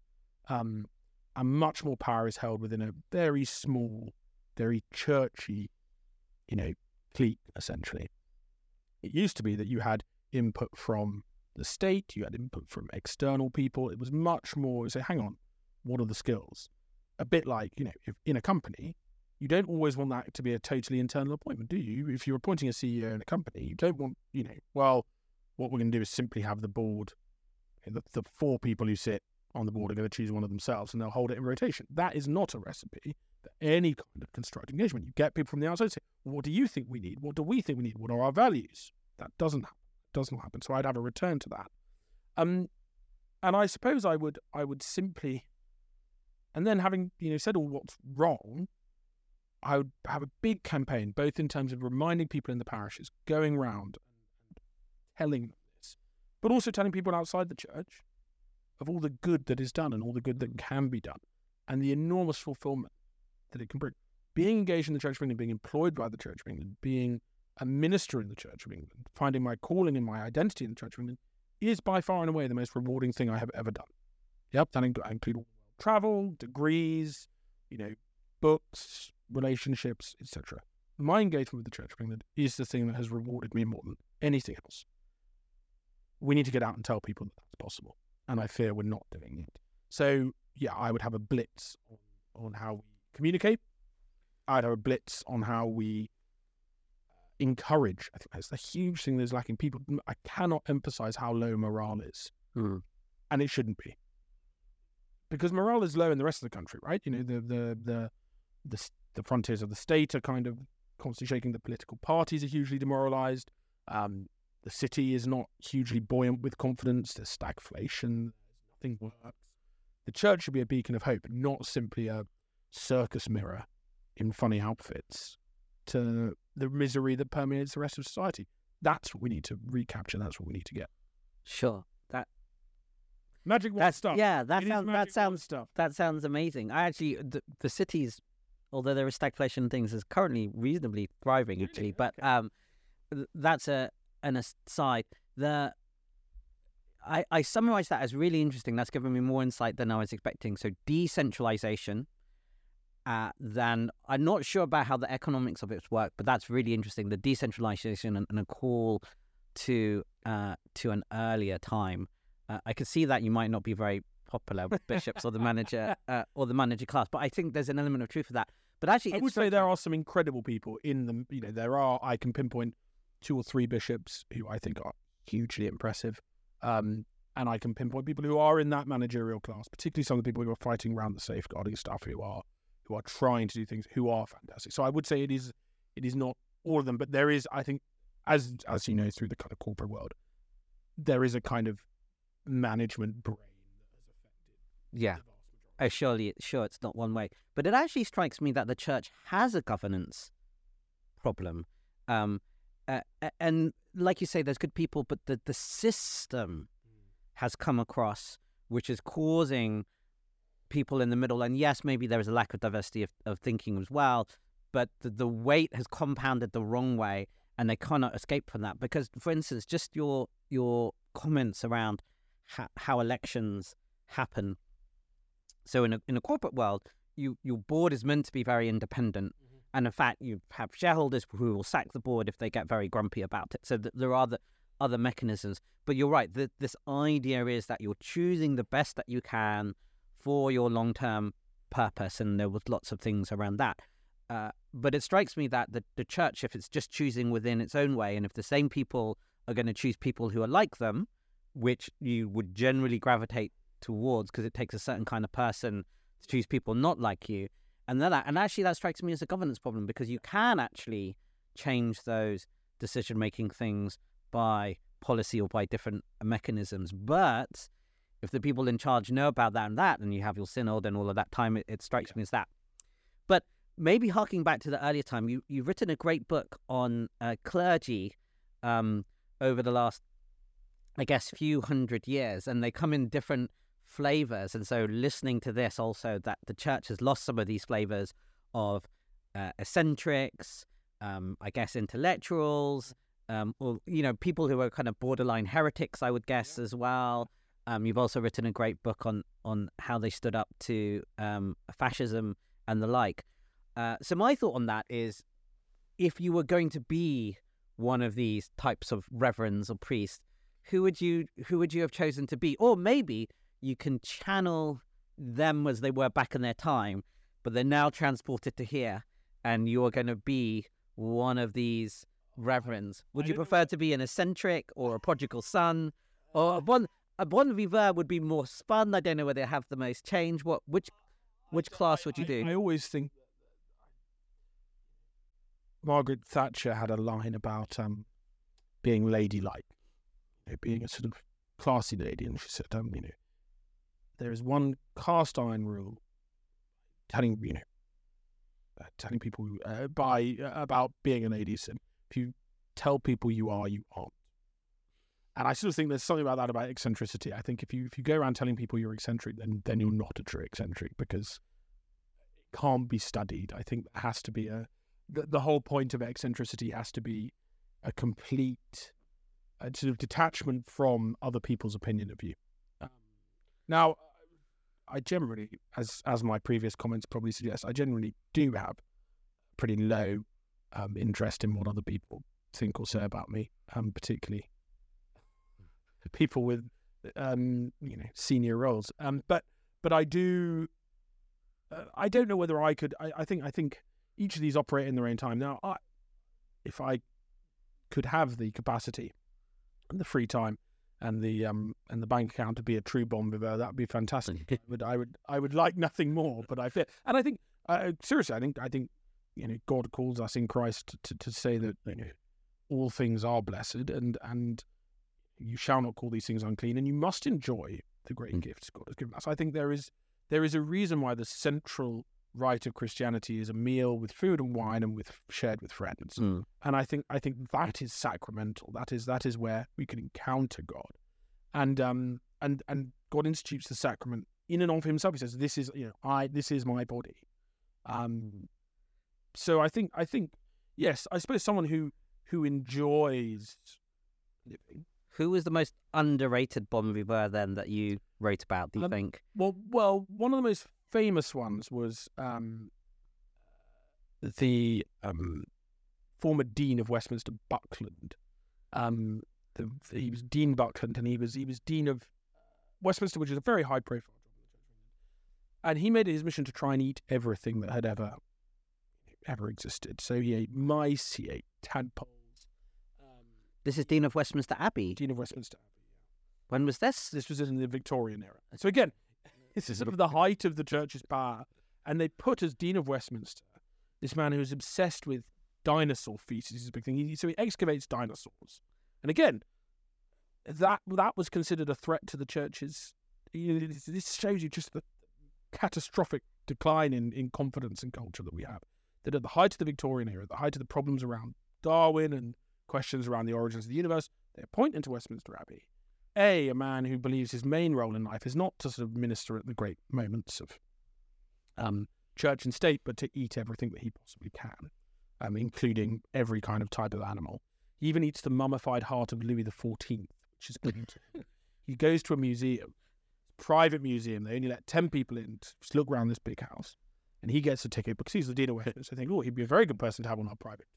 Um, and much more power is held within a very small, very churchy, you know, clique, essentially. It used to be that you had input from the state, you had input from external people. It was much more, say, hang on, what are the skills? A bit like, you know, if in a company, you don't always want that to be a totally internal appointment, do you? If you're appointing a CEO in a company, you don't want, you know, well, what we're going to do is simply have the board, the, the four people who sit on the board are going to choose one of themselves and they'll hold it in rotation. That is not a recipe for any kind of constructive engagement. You get people from the outside say, what do you think we need? What do we think we need? What are our values? That doesn't happen. Doesn't happen. So I'd have a return to that. Um, and I suppose I would I would simply, and then having you know said all what's wrong, I would have a big campaign, both in terms of reminding people in the parishes, going round telling them this, but also telling people outside the church of all the good that is done and all the good that can be done and the enormous fulfillment that it can bring. Being engaged in the Church of England, being employed by the Church of England, being a minister in the Church of England, finding my calling and my identity in the Church of England is by far and away the most rewarding thing I have ever done. Yep, that includes travel, degrees, you know, books, relationships, etc. My engagement with the Church of England is the thing that has rewarded me more than anything else. We need to get out and tell people that that's possible and I fear we're not doing it. So yeah, I would have a blitz on, on how we communicate. I'd have a blitz on how we encourage. I think that's the huge thing that's lacking. People, I cannot emphasize how low morale is, hmm. and it shouldn't be, because morale is low in the rest of the country, right? You know, the the the the, the frontiers of the state are kind of constantly shaking. The political parties are hugely demoralized. Um, the city is not hugely buoyant with confidence. There's stagflation. Nothing works. The church should be a beacon of hope, not simply a circus mirror in funny outfits to the misery that permeates the rest of society. That's what we need to recapture. That's what we need to get. Sure. That magic that's, stuff. Yeah, that sounds that sounds stuff. That sounds amazing. I actually the, the cities, although there is stagflation and things, is currently reasonably thriving really? actually. But okay. um, that's a an aside, the I, I summarize that as really interesting. That's given me more insight than I was expecting. So decentralization. Uh, then I'm not sure about how the economics of it work, but that's really interesting. The decentralization and, and a call to uh, to an earlier time. Uh, I can see that you might not be very popular with bishops or the manager (laughs) uh, or the manager class, but I think there's an element of truth for that. But actually, I would say there are some incredible people in the. You know, there are. I can pinpoint two or three bishops who I think are hugely impressive. Um, and I can pinpoint people who are in that managerial class, particularly some of the people who are fighting around the safeguarding stuff, who are who are trying to do things, who are fantastic. So I would say it is it is not all of them, but there is, I think, as as you know, through the kind of corporate world, there is a kind of management brain that has affected. Yeah. Oh, surely, sure, it's not one way, but it actually strikes me that the church has a governance problem. Um, uh, and like you say, there's good people, but the, the system has come across, which is causing people in the middle. And yes, maybe there is a lack of diversity of, of thinking as well, but the, the weight has compounded the wrong way and they cannot escape from that. Because, for instance, just your your comments around ha- how elections happen. So in a, in a corporate world, you your board is meant to be very independent. And in fact, you have shareholders who will sack the board if they get very grumpy about it. So th- there are the other mechanisms. But you're right. The, this idea is that you're choosing the best that you can for your long term purpose, and there was lots of things around that. Uh, but it strikes me that the, the church, if it's just choosing within its own way, and if the same people are going to choose people who are like them, which you would generally gravitate towards because it takes a certain kind of person to choose people not like you, and then that, and actually that strikes me as a governance problem because you can actually change those decision making things by policy or by different mechanisms, but if the people in charge know about that and that, and you have your synod and all of that time, it, it strikes yeah. me as that. But maybe harking back to the earlier time, you you've written a great book on uh, clergy um, over the last, I guess, few hundred years, and they come in different flavors. And so, listening to this also, that the church has lost some of these flavors of uh, eccentrics, um, I guess, intellectuals. Um, or you know, people who are kind of borderline heretics, I would guess as well. Um, you've also written a great book on on how they stood up to um, fascism and the like. Uh, so my thought on that is, if you were going to be one of these types of reverends or priests, who would you who would you have chosen to be? Or maybe you can channel them as they were back in their time, but they're now transported to here, and you're going to be one of these reverends. Would you prefer to be an eccentric or a prodigal son, (sighs) or one? a bon vivant would be more spun. I don't know whether they have the most change. What which which class would you do? I, I always think Margaret Thatcher had a line about um, being ladylike, you know, being a sort of classy lady, and she said, um, you know, there is one cast iron rule telling you know uh, telling people uh, by uh, about being an lady. So if you tell people you are, you aren't. And I sort of think there's something about that about eccentricity. I think if you if you go around telling people you're eccentric, then then you're not a true eccentric because it can't be studied. I think there has to be a the, the whole point of eccentricity has to be a complete sort of detachment from other people's opinion of you. Um, now, I generally, as as my previous comments probably suggest, I generally do have pretty low um, interest in what other people think or say about me, um, particularly people with um, you know senior roles. Um, but but I do. Uh, I don't know whether I could. I, I think I think each of these operate in their own time. Now, I, if I could have the capacity and the free time and the um and the bank account to be a true bon vivant, that would be fantastic. (laughs) I would I would I would like nothing more. But I feel, and I think uh, seriously, I think I think you know God calls us in Christ to, to say that you know all things are blessed and and you shall not call these things unclean, and you must enjoy the great mm. gifts God has given us. I think there is there is a reason why the central rite of Christianity is a meal with food and wine and with shared with friends. Mm. And I think I think that is sacramental. That is that is where we can encounter God. And um and and God institutes the sacrament in and of himself. He says, This is you know, I this is my body. Um so I think I think yes, I suppose someone who who enjoys living who was the most underrated Bon Vivant then that you wrote about? Do you um, think? Well, well, one of the most famous ones was um, the um, former dean of Westminster, Buckland. Um, the, he was Dean Buckland, and he was he was dean of Westminster, which is a very high profile job. and he made it his mission to try and eat everything that had ever ever existed. So he ate mice, he ate tadpoles this is Dean of Westminster Abbey. Dean of Westminster Abbey. When was this? This was in the Victorian era. So again, (laughs) this is sort of the (laughs) height of the church's power, and they put as Dean of Westminster this man who is obsessed with dinosaur feces. Is a big thing. He, so he excavates dinosaurs, and again, that that was considered a threat to the church's. You know, this shows you just the catastrophic decline in, in confidence and culture that we have. That at the height of the Victorian era, at the height of the problems around Darwin and questions around the origins of the universe, they appoint into Westminster Abbey a a man who believes his main role in life is not to sort of minister at the great moments of um, church and state, but to eat everything that he possibly can, um, including every kind of type of animal. He even eats the mummified heart of Louis XIV, which is good. (laughs) he goes to a museum, private museum. They only let ten people in to look around this big house, and he gets a ticket because he's the dean of Westminster. I think, oh, he'd be a very good person to have on our private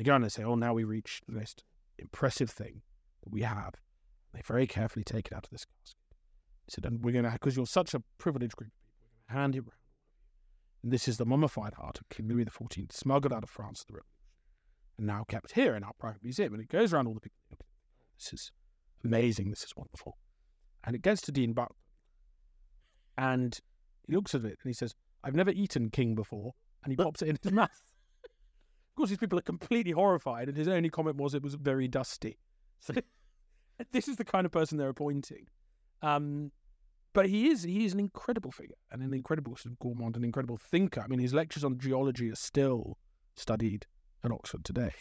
they go on and say, oh, now we reach the most impressive thing that we have. They very carefully take it out of this casket, He said, and we're going to, because you're such a privileged group of people, we're going to hand it round. And this is the mummified heart of King Louis XIV, smuggled out of France at the Revolution, and now kept here in our private museum. And it goes around all the people. This is amazing. This is wonderful. And it gets to Dean Buck, and he looks at it and he says, I've never eaten king before. And he (laughs) pops it in his mouth. Of course, these people are completely horrified, and his only comment was it was very dusty. (laughs) (laughs) This is the kind of person they're appointing. Um, but he is he is an incredible figure and an incredible sort of gourmand, an incredible thinker. I mean, his lectures on geology are still studied at Oxford today.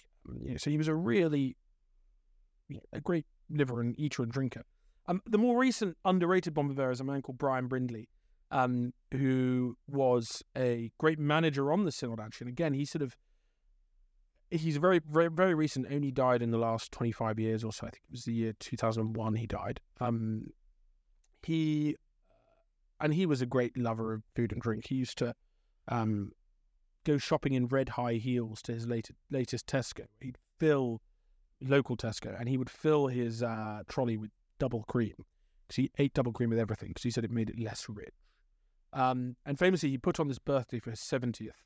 You know, so he was a really you know, a great liver and eater and drinker. Um, the more recent underrated Bon Viveur is a man called Brian Brindley, um, who was a great manager on the Synod actually. And again, he sort of he's very very very recent. Only died in the last twenty five years or so. I think it was the year two thousand and one. He died. Um, he and he was a great lover of food and drink. He used to um, go shopping in red high heels to his latest latest Tesco. He'd fill local Tesco, and he would fill his uh, trolley with double cream because he ate double cream with everything because he said it made it less rich. Um, and famously, he put on this birthday for his seventieth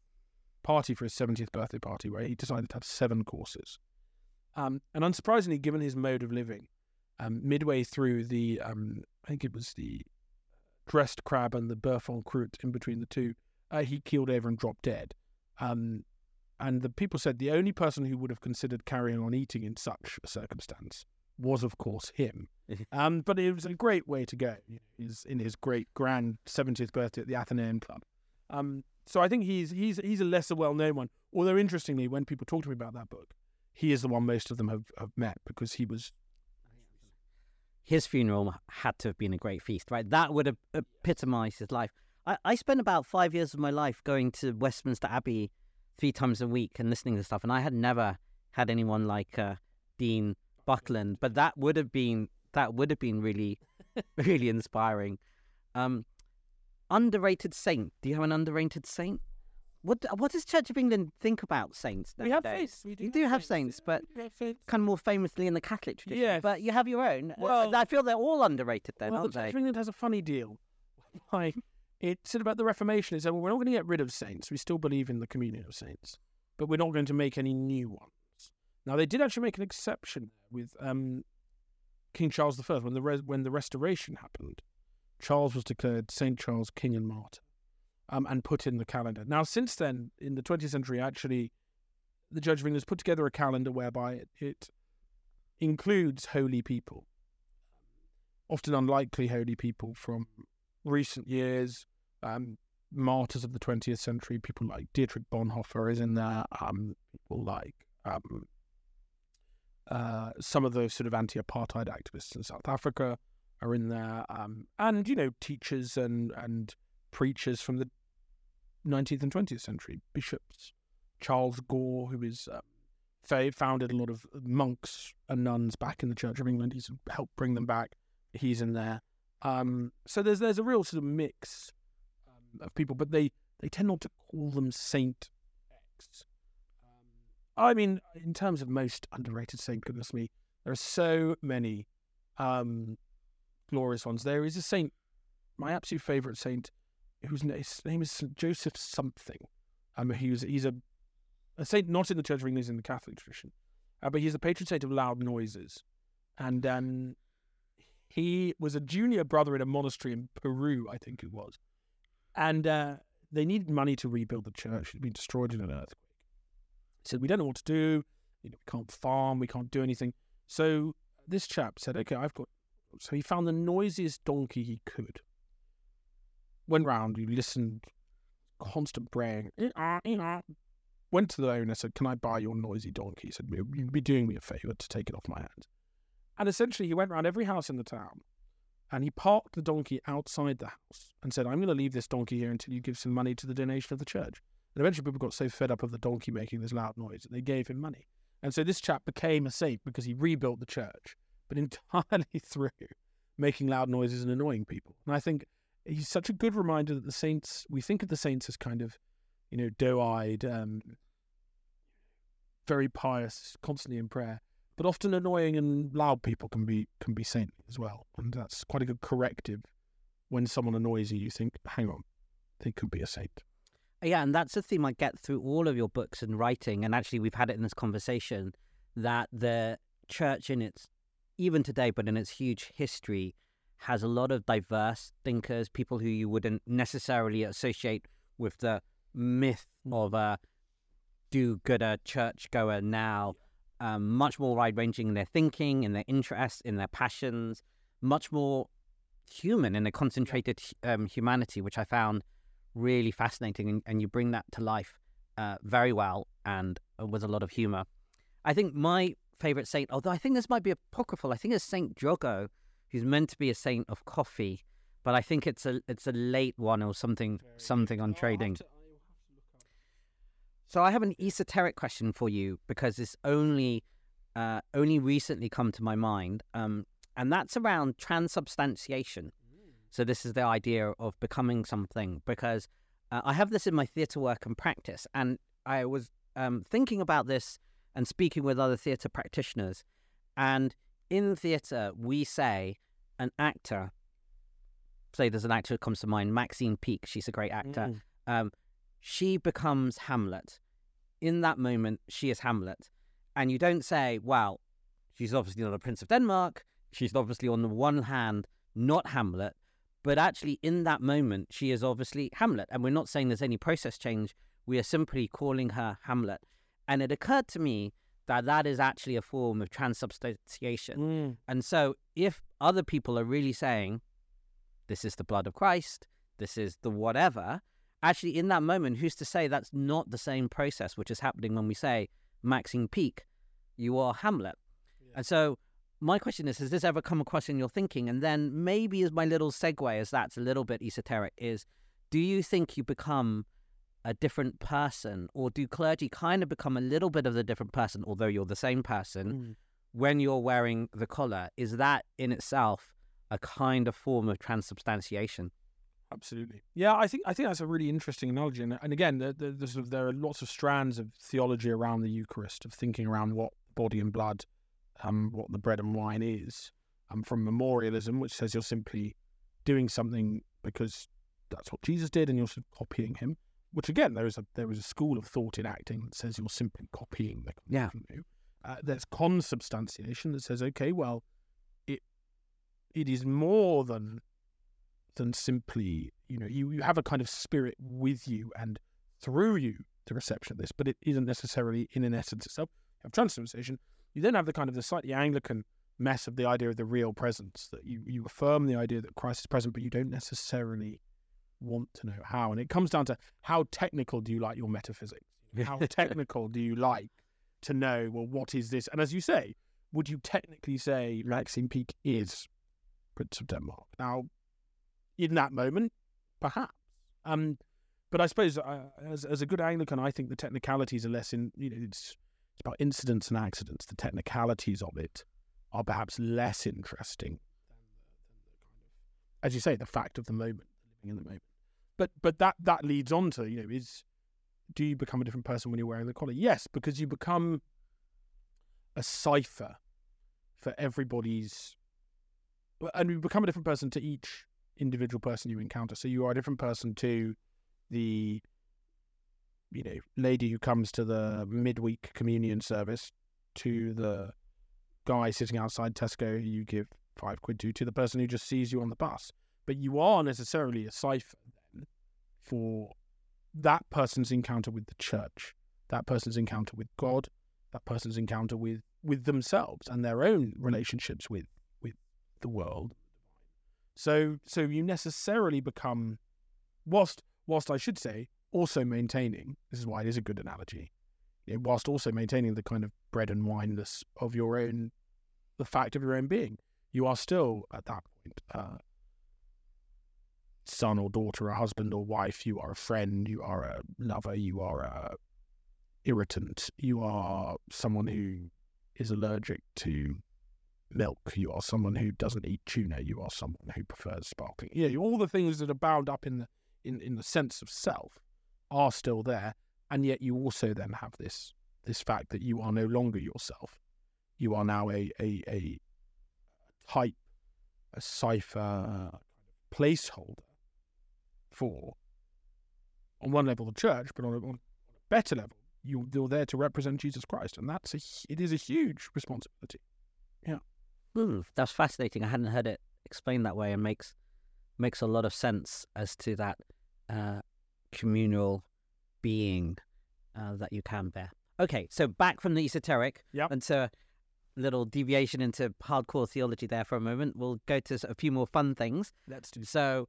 party for his seventieth birthday party, where he decided to have seven courses. Um, and unsurprisingly, given his mode of living, um, midway through the, um, I think it was the dressed crab and the boeuf en croûte in between the two, uh, he keeled over and dropped dead. Um, and the people said the only person who would have considered carrying on eating in such a circumstance was, of course, him. (laughs) um, but it was a great way to go. He's in his great grand 70th birthday at the Athenaeum Club. Um, so I think he's he's he's a lesser well known one. Although interestingly, when people talk to me about that book, he is the one most of them have, have met because he was his funeral had to have been a great feast, right? That would have epitomized his life. I, I spent about five years of my life going to Westminster Abbey three times a week and listening to stuff, and I had never had anyone like uh, Dean Buckland, but that would have been that would have been really, (laughs) really inspiring. Um, underrated saint. Do you have an underrated saint? What what does Church of England think about saints? We have saints. We do you have do have saints. saints, but Yeah, kind of more famously in the Catholic tradition. Yes. But you have your own. Uh, Well- I feel they're all underrated then, well, aren't the Church they? of England has a funny deal. (laughs) Like it said about the Reformation, it said, well, we're not going to get rid of saints. We still believe in the communion of saints, but we're not going to make any new ones. Now they did actually make an exception with um, King Charles I when the res- when the Restoration happened. Charles was declared Saint Charles King and Martyr, um, and put in the calendar. Now since then, in the 20th century, actually, the Church of England has put together a calendar whereby it, it includes holy people, often unlikely holy people from recent years, um, martyrs of the 20th century, people like Dietrich Bonhoeffer is in there, um, people like um, uh, some of those sort of anti-apartheid activists in South Africa are in there, um, and you know teachers and and preachers from the 19th and 20th century, bishops, Charles Gore, who is uh, founded a lot of monks and nuns back in the Church of England. He's helped bring them back. He's in there. Um, so there's there's a real sort of mix um, of people, but they, they tend not to call them Saint X. Um, I mean, in terms of most underrated saint, goodness me, there are so many glorious ones. There is a saint, my absolute favourite saint, whose his name is St. Joseph something. Um, he's he's a a saint not in the Church of England, he's in the Catholic tradition, uh, but he's the patron saint of loud noises, and um, he was a junior brother in a monastery in Peru, I think it was, and uh, they needed money to rebuild the church. It had been destroyed in an earthquake. He said, "We don't know what to do. You know, we can't farm. We can't do anything." So this chap said, "Okay, I've got." So he found the noisiest donkey he could. Went round. He listened, constant braying. Eh, ah, eh, ah. Went to the owner, said, "Can I buy your noisy donkey?" He said, "You'd be doing me a favour to take it off my hands." And essentially, he went round every house in the town and he parked the donkey outside the house and said, I'm going to leave this donkey here until you give some money to the donation of the church. And eventually, people got so fed up of the donkey making this loud noise that they gave him money. And so this chap became a saint because he rebuilt the church, but (laughs) entirely through making loud noises and annoying people. And I think he's such a good reminder that the saints, we think of the saints as kind of, you know, doe eyed, um, very pious, constantly in prayer but often annoying and loud people can be can be saintly as well, and that's quite a good corrective when someone annoys you, you think, hang on, they could be a saint. Yeah, and that's a theme I get through all of your books and writing. And actually, we've had it in this conversation that the church, in its even today, but in its huge history, has a lot of diverse thinkers, people who you wouldn't necessarily associate with the myth of a do-gooder churchgoer now. Um, much more wide-ranging in their thinking, in their interests, in their passions, much more human in a concentrated um, humanity, which I found really fascinating. And, and you bring that to life uh, very well and uh, with a lot of humor. I think my favorite saint, although I think this might be apocryphal, I think it's Saint Drogo, who's meant to be a saint of coffee, but I think it's a it's a late one or something something on trading. So I have an esoteric question for you because it's only uh, only recently come to my mind, um, and that's around transubstantiation. So this is the idea of becoming something because uh, I have this in my theatre work and practice, and I was um, thinking about this and speaking with other theatre practitioners, and in theatre we say an actor. Say there's an actor who comes to mind, Maxine Peake. She's a great actor. Mm. Um, she becomes Hamlet. In that moment, she is Hamlet. And you don't say, well, she's obviously not a Prince of Denmark. She's obviously, on the one hand, not Hamlet. But actually, in that moment, she is obviously Hamlet. And we're not saying there's any process change. We are simply calling her Hamlet. And it occurred to me that that is actually a form of transubstantiation. Mm. And so, if other people are really saying, this is the blood of Christ, this is the whatever, actually, in that moment, who's to say that's not the same process which is happening when we say, Maxine Peake, you are Hamlet? And so, my question is, has this ever come across in your thinking? And then maybe as my little segue, as that's a little bit esoteric, is do you think you become a different person, or do clergy kind of become a little bit of a different person, although you're the same person, Mm. when you're wearing the collar? Is that in itself a kind of form of transubstantiation? Absolutely. Yeah, I think I think that's a really interesting analogy, and, and again, the, the, the sort of, there are lots of strands of theology around the Eucharist, of thinking around what body and blood, um, what the bread and wine is, um, from memorialism, which says you're simply doing something because that's what Jesus did, and you're sort of copying him. Which again, there is a there is a school of thought in acting that says you're simply copying the Yeah. Uh, there's consubstantiation that says, okay, well, it it is more than than simply, you know, you, you have a kind of spirit with you and through you the reception of this, but it isn't necessarily in an essence itself. You have transubstantiation. You then have the kind of the slightly Anglican mess of the idea of the real presence, that you, you affirm the idea that Christ is present, but you don't necessarily want to know how. And it comes down to how technical do you like your metaphysics? (laughs) How technical do you like to know, well, what is this? And as you say, would you technically say Maxine Peake is Prince of Denmark? Now, in that moment, perhaps. Um, but I suppose uh, as as a good Anglican, I think the technicalities are less in you know it's it's about incidents and accidents. The technicalities of it are perhaps less interesting than the, than the kind of, as you say, the fact of the moment, living in the moment. But but that that leads on to you know is do you become a different person when you're wearing the collar? Yes, because you become a cipher for everybody's, and you become a different person to each individual person you encounter. So you are a different person to the, you know, lady who comes to the midweek communion service, to the guy sitting outside Tesco who you give five quid to, to the person who just sees you on the bus. But you are necessarily a cipher for that person's encounter with the church, that person's encounter with God, that person's encounter with with themselves and their own relationships with with the world. So so you necessarily become whilst whilst I should say also maintaining this is why it is a good analogy. whilst also maintaining the kind of bread and wineness of your own the fact of your own being. You are still at that point uh, son or daughter, a husband or wife, you are a friend, you are a lover, you are a irritant, you are someone who is allergic to milk, you are someone who doesn't eat tuna, you are someone who prefers sparkling. Yeah, all the things that are bound up in the in, in the sense of self are still there, and yet you also then have this this fact that you are no longer yourself. You are now a a, a type, a cipher, placeholder for, on one level, the church, but on a, on a better level, you, you're there to represent Jesus Christ, and that's a it is a huge responsibility. Hmm, that's fascinating. I hadn't heard it explained that way, and makes makes a lot of sense as to that uh, communal being uh, that you can bear. Okay, so back from the esoteric Yep. and to a little deviation into hardcore theology there for a moment. We'll go to a few more fun things. Let's do So,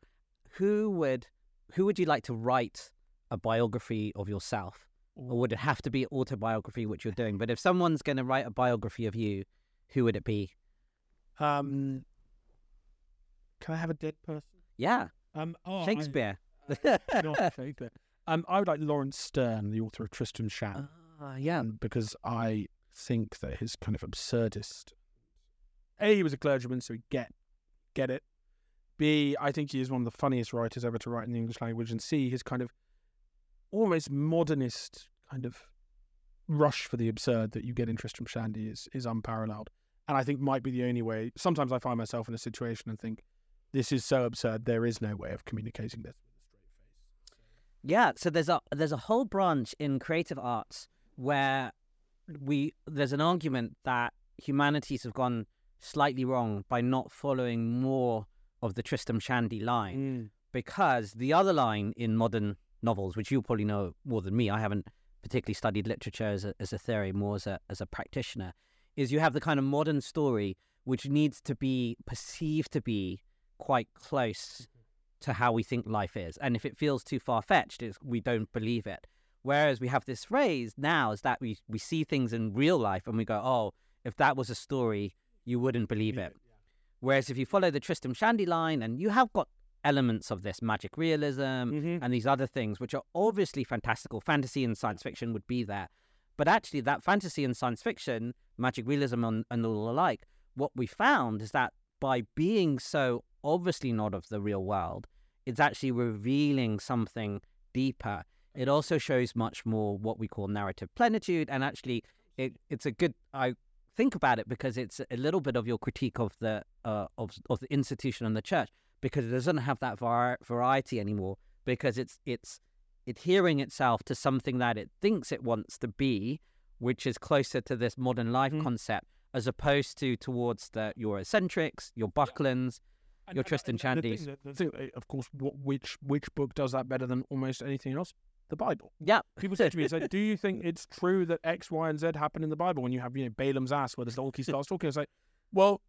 who would who would you like to write a biography of yourself, or would it have to be autobiography, which you're doing? But if someone's going to write a biography of you, who would it be? Um, can I have a dead person? Yeah, Um, oh, I- Shakespeare. (laughs) not (laughs) Shakespeare. Um, I would like Laurence Sterne, the author of Tristram Shandy. Ah, yeah. um, because I think that his kind of absurdist. A, he was a clergyman, so he get get it. B, I think he is one of the funniest writers ever to write in the English language. And C, his kind of almost modernist kind of rush for the absurd that you get in Tristram Shandy is is unparalleled. And I think might be the only way. Sometimes I find myself in a situation and think, this is so absurd. There is no way of communicating this. Yeah, so there's a there's a whole branch in creative arts where we there's an argument that humanities have gone slightly wrong by not following more of the Tristram Shandy line mm. because the other line in modern novels, which you probably know more than me, I haven't particularly studied literature as a, as a theory, more as a as a practitioner, is you have the kind of modern story which needs to be perceived to be quite close to how we think life is, and if it feels too far fetched, we don't believe it. Whereas we have this phrase now is that we we see things in real life and we go, oh, if that was a story, you wouldn't believe it. Whereas if you follow the Tristram Shandy line, and you have got elements of this magic realism Mhm. and these other things, which are obviously fantastical, fantasy and science fiction would be there. But actually, that fantasy and science fiction, magic realism and, and all alike, what we found is that by being so obviously not of the real world, it's actually revealing something deeper. It also shows much more what we call narrative plenitude, and actually, it, it's a good. I think about it because it's a little bit of your critique of the uh, of of the institution and the church because it doesn't have that var- variety anymore because it's it's adhering itself to something that it thinks it wants to be, which is closer to this modern life Mhm. concept as opposed to towards the your eccentrics, your Bucklands. And- Your and- Tristan and the thing The thing, of course, what, which which book does that better than almost anything else? The Bible. Yeah, People say to me, "Say, (laughs) do you think it's true that X, Y, and Z happened in the Bible?" When you have, you know, Balaam's ass, where the donkey starts talking, it's like, well,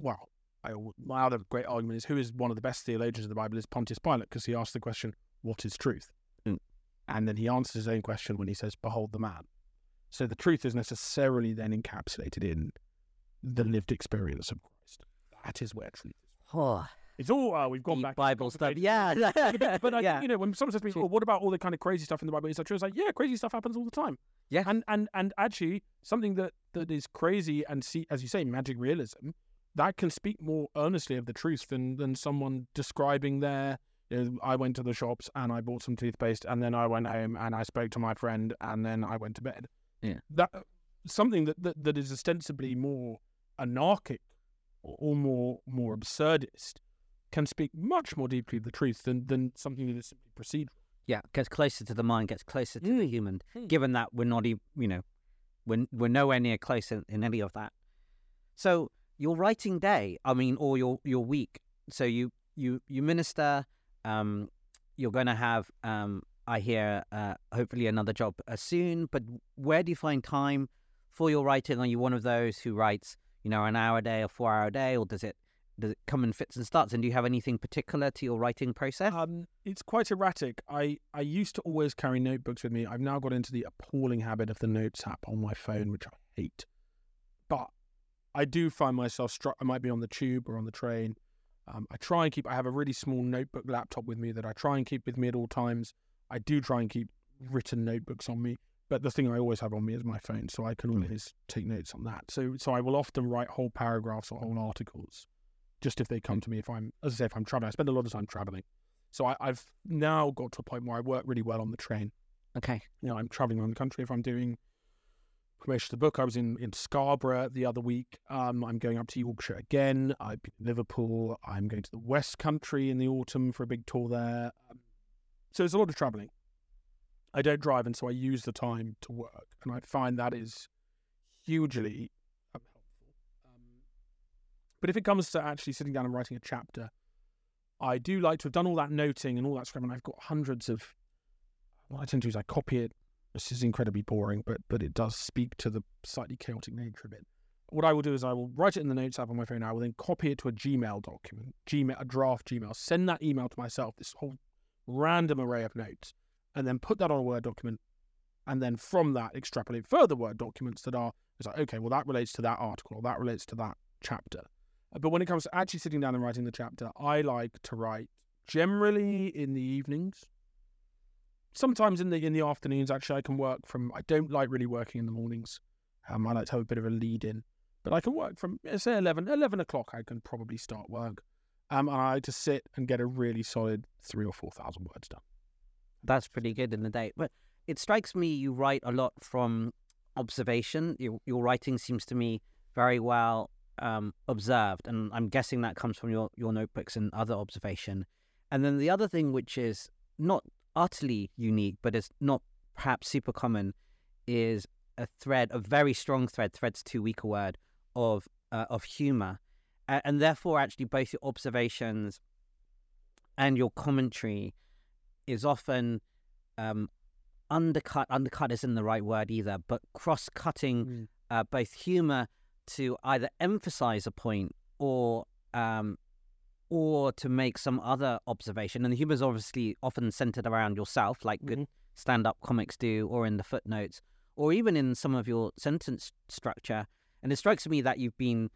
well, I, my other great argument is who is one of the best theologians of the Bible is Pontius Pilate because he asked the question, "What is truth?" Mm. and then he answers his own question when he says, "Behold the man." So the truth is necessarily then encapsulated in the lived experience of Christ. That is where truth is. oh, It's all uh, we've gone deep back to Bible stuff. Yeah, but, but (laughs) I, yeah. you know, when someone says to me. "Well, what about all the kind of crazy stuff in the Bible?" Is that true? It's like, yeah, crazy stuff happens all the time. Yeah. and and and actually, something that that is crazy and see, as you say, magic realism, that can speak more earnestly of the truth than than someone describing their. You know, I went to the shops and I bought some toothpaste, and then I went home and I spoke to my friend, and then I went to bed. Yeah. that something that that, that is ostensibly more anarchic or, or more more absurdist can speak much more deeply the truth than, than something that is simply procedural. yeah, gets closer to the mind, gets closer to the Mm. human. Mm. Given that we're not even, you know, we're we're nowhere near close in, in any of that. So your writing day, I mean, or your your week. So you you you minister. Um, you're going to have, um, I hear, uh, hopefully another job uh, soon. But where do you find time for your writing? Are you one of those who writes, you know, an hour a day or four hour a day, or does it does it come in fits and starts? And do you have anything particular to your writing process? Um, it's quite erratic. I, I used to always carry notebooks with me. I've now got into the appalling habit of the Notes app on my phone, which I hate. But I do find myself struck. I might be on the tube or on the train. Um, I try and keep. I have a really small notebook laptop with me that I try and keep with me at all times. I do try and keep written notebooks on me, but the thing I always have on me is my phone, so I can Mm. always take notes on that. So, so I will often write whole paragraphs or whole articles, just if they come to me. If I'm, as I say, if I'm traveling, I spend a lot of time traveling. So I, I've now got to a point where I work really well on the train. Okay. You know, I'm traveling around the country. If I'm doing promotion of the book. I was in, in Scarborough the other week. Um, I'm going up to Yorkshire again. I've been in Liverpool. I'm going to the West Country in the autumn for a big tour there. Um, so there's a lot of travelling. I don't drive, and so I use the time to work, and I find that is hugely but if it comes to actually sitting down and writing a chapter, I do like to have done all that noting and all that scribbling. I've got hundreds of. What I tend to do is I copy it this is incredibly boring, but but it does speak to the slightly chaotic nature of it. What I will do is I will write it in the notes app on my phone. I will then copy it to a Gmail document, Gmail, a draft Gmail, send that email to myself, this whole random array of notes, and then put that on a Word document, and then from that extrapolate further Word documents that are it's like okay, well that relates to that article, or that relates to that chapter. But when it comes to actually sitting down and writing the chapter, I like to write generally in the evenings sometimes in the in the afternoons actually I can work from I don't like really working in the mornings. Um, I like to have a bit of a lead in. But I can work from say 11, 11 o'clock I can probably start work. Um, and I like to sit and get a really solid three or four thousand words done. That's pretty good in the day. But it strikes me you write a lot from observation. Your, your writing seems to me very well um, observed, and I'm guessing that comes from your, your notebooks and other observation. And then the other thing, which is not utterly unique, but it's not perhaps super common, is a thread, a very strong thread. Thread's too weak a word of uh, of humor, uh, and therefore, actually, both your observations and your commentary is often um, undercut. Undercut isn't the right word either, but cross-cutting mm. uh, both humor to either emphasize a point or um, or to make some other observation. And the humor is obviously often centered around yourself, like good mm-hmm. stand up comics do, or in the footnotes, or even in some of your sentence structure. And it strikes me that you've been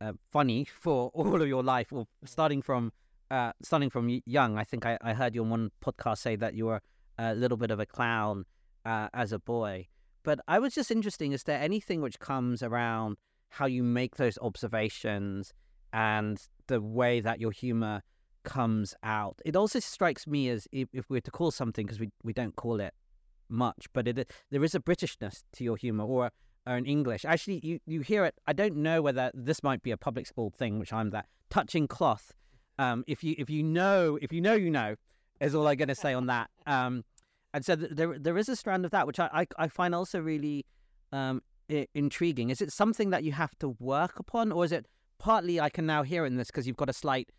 uh, funny (laughs) for all of your life, or starting from uh, starting from young. I think I, I, heard you on one podcast say that you were a little bit of a clown uh, as a boy. But I was just interesting. Is there anything which comes around how you make those observations and the way that your humor comes out. It also strikes me as if, if we were to call something, because we, we don't call it much, but it, there is a Britishness to your humor or, or in English. Actually, you, you hear it. I don't know whether this might be a public school thing, which I'm that touching cloth. Um, if you if you know if you know you know is all I'm going to say on that. Um, and so th- there there is a strand of that which I I, I find also really um, Intriguing. Is it something that you have to work upon, or is it partly I can now hear in this because you've got a slight,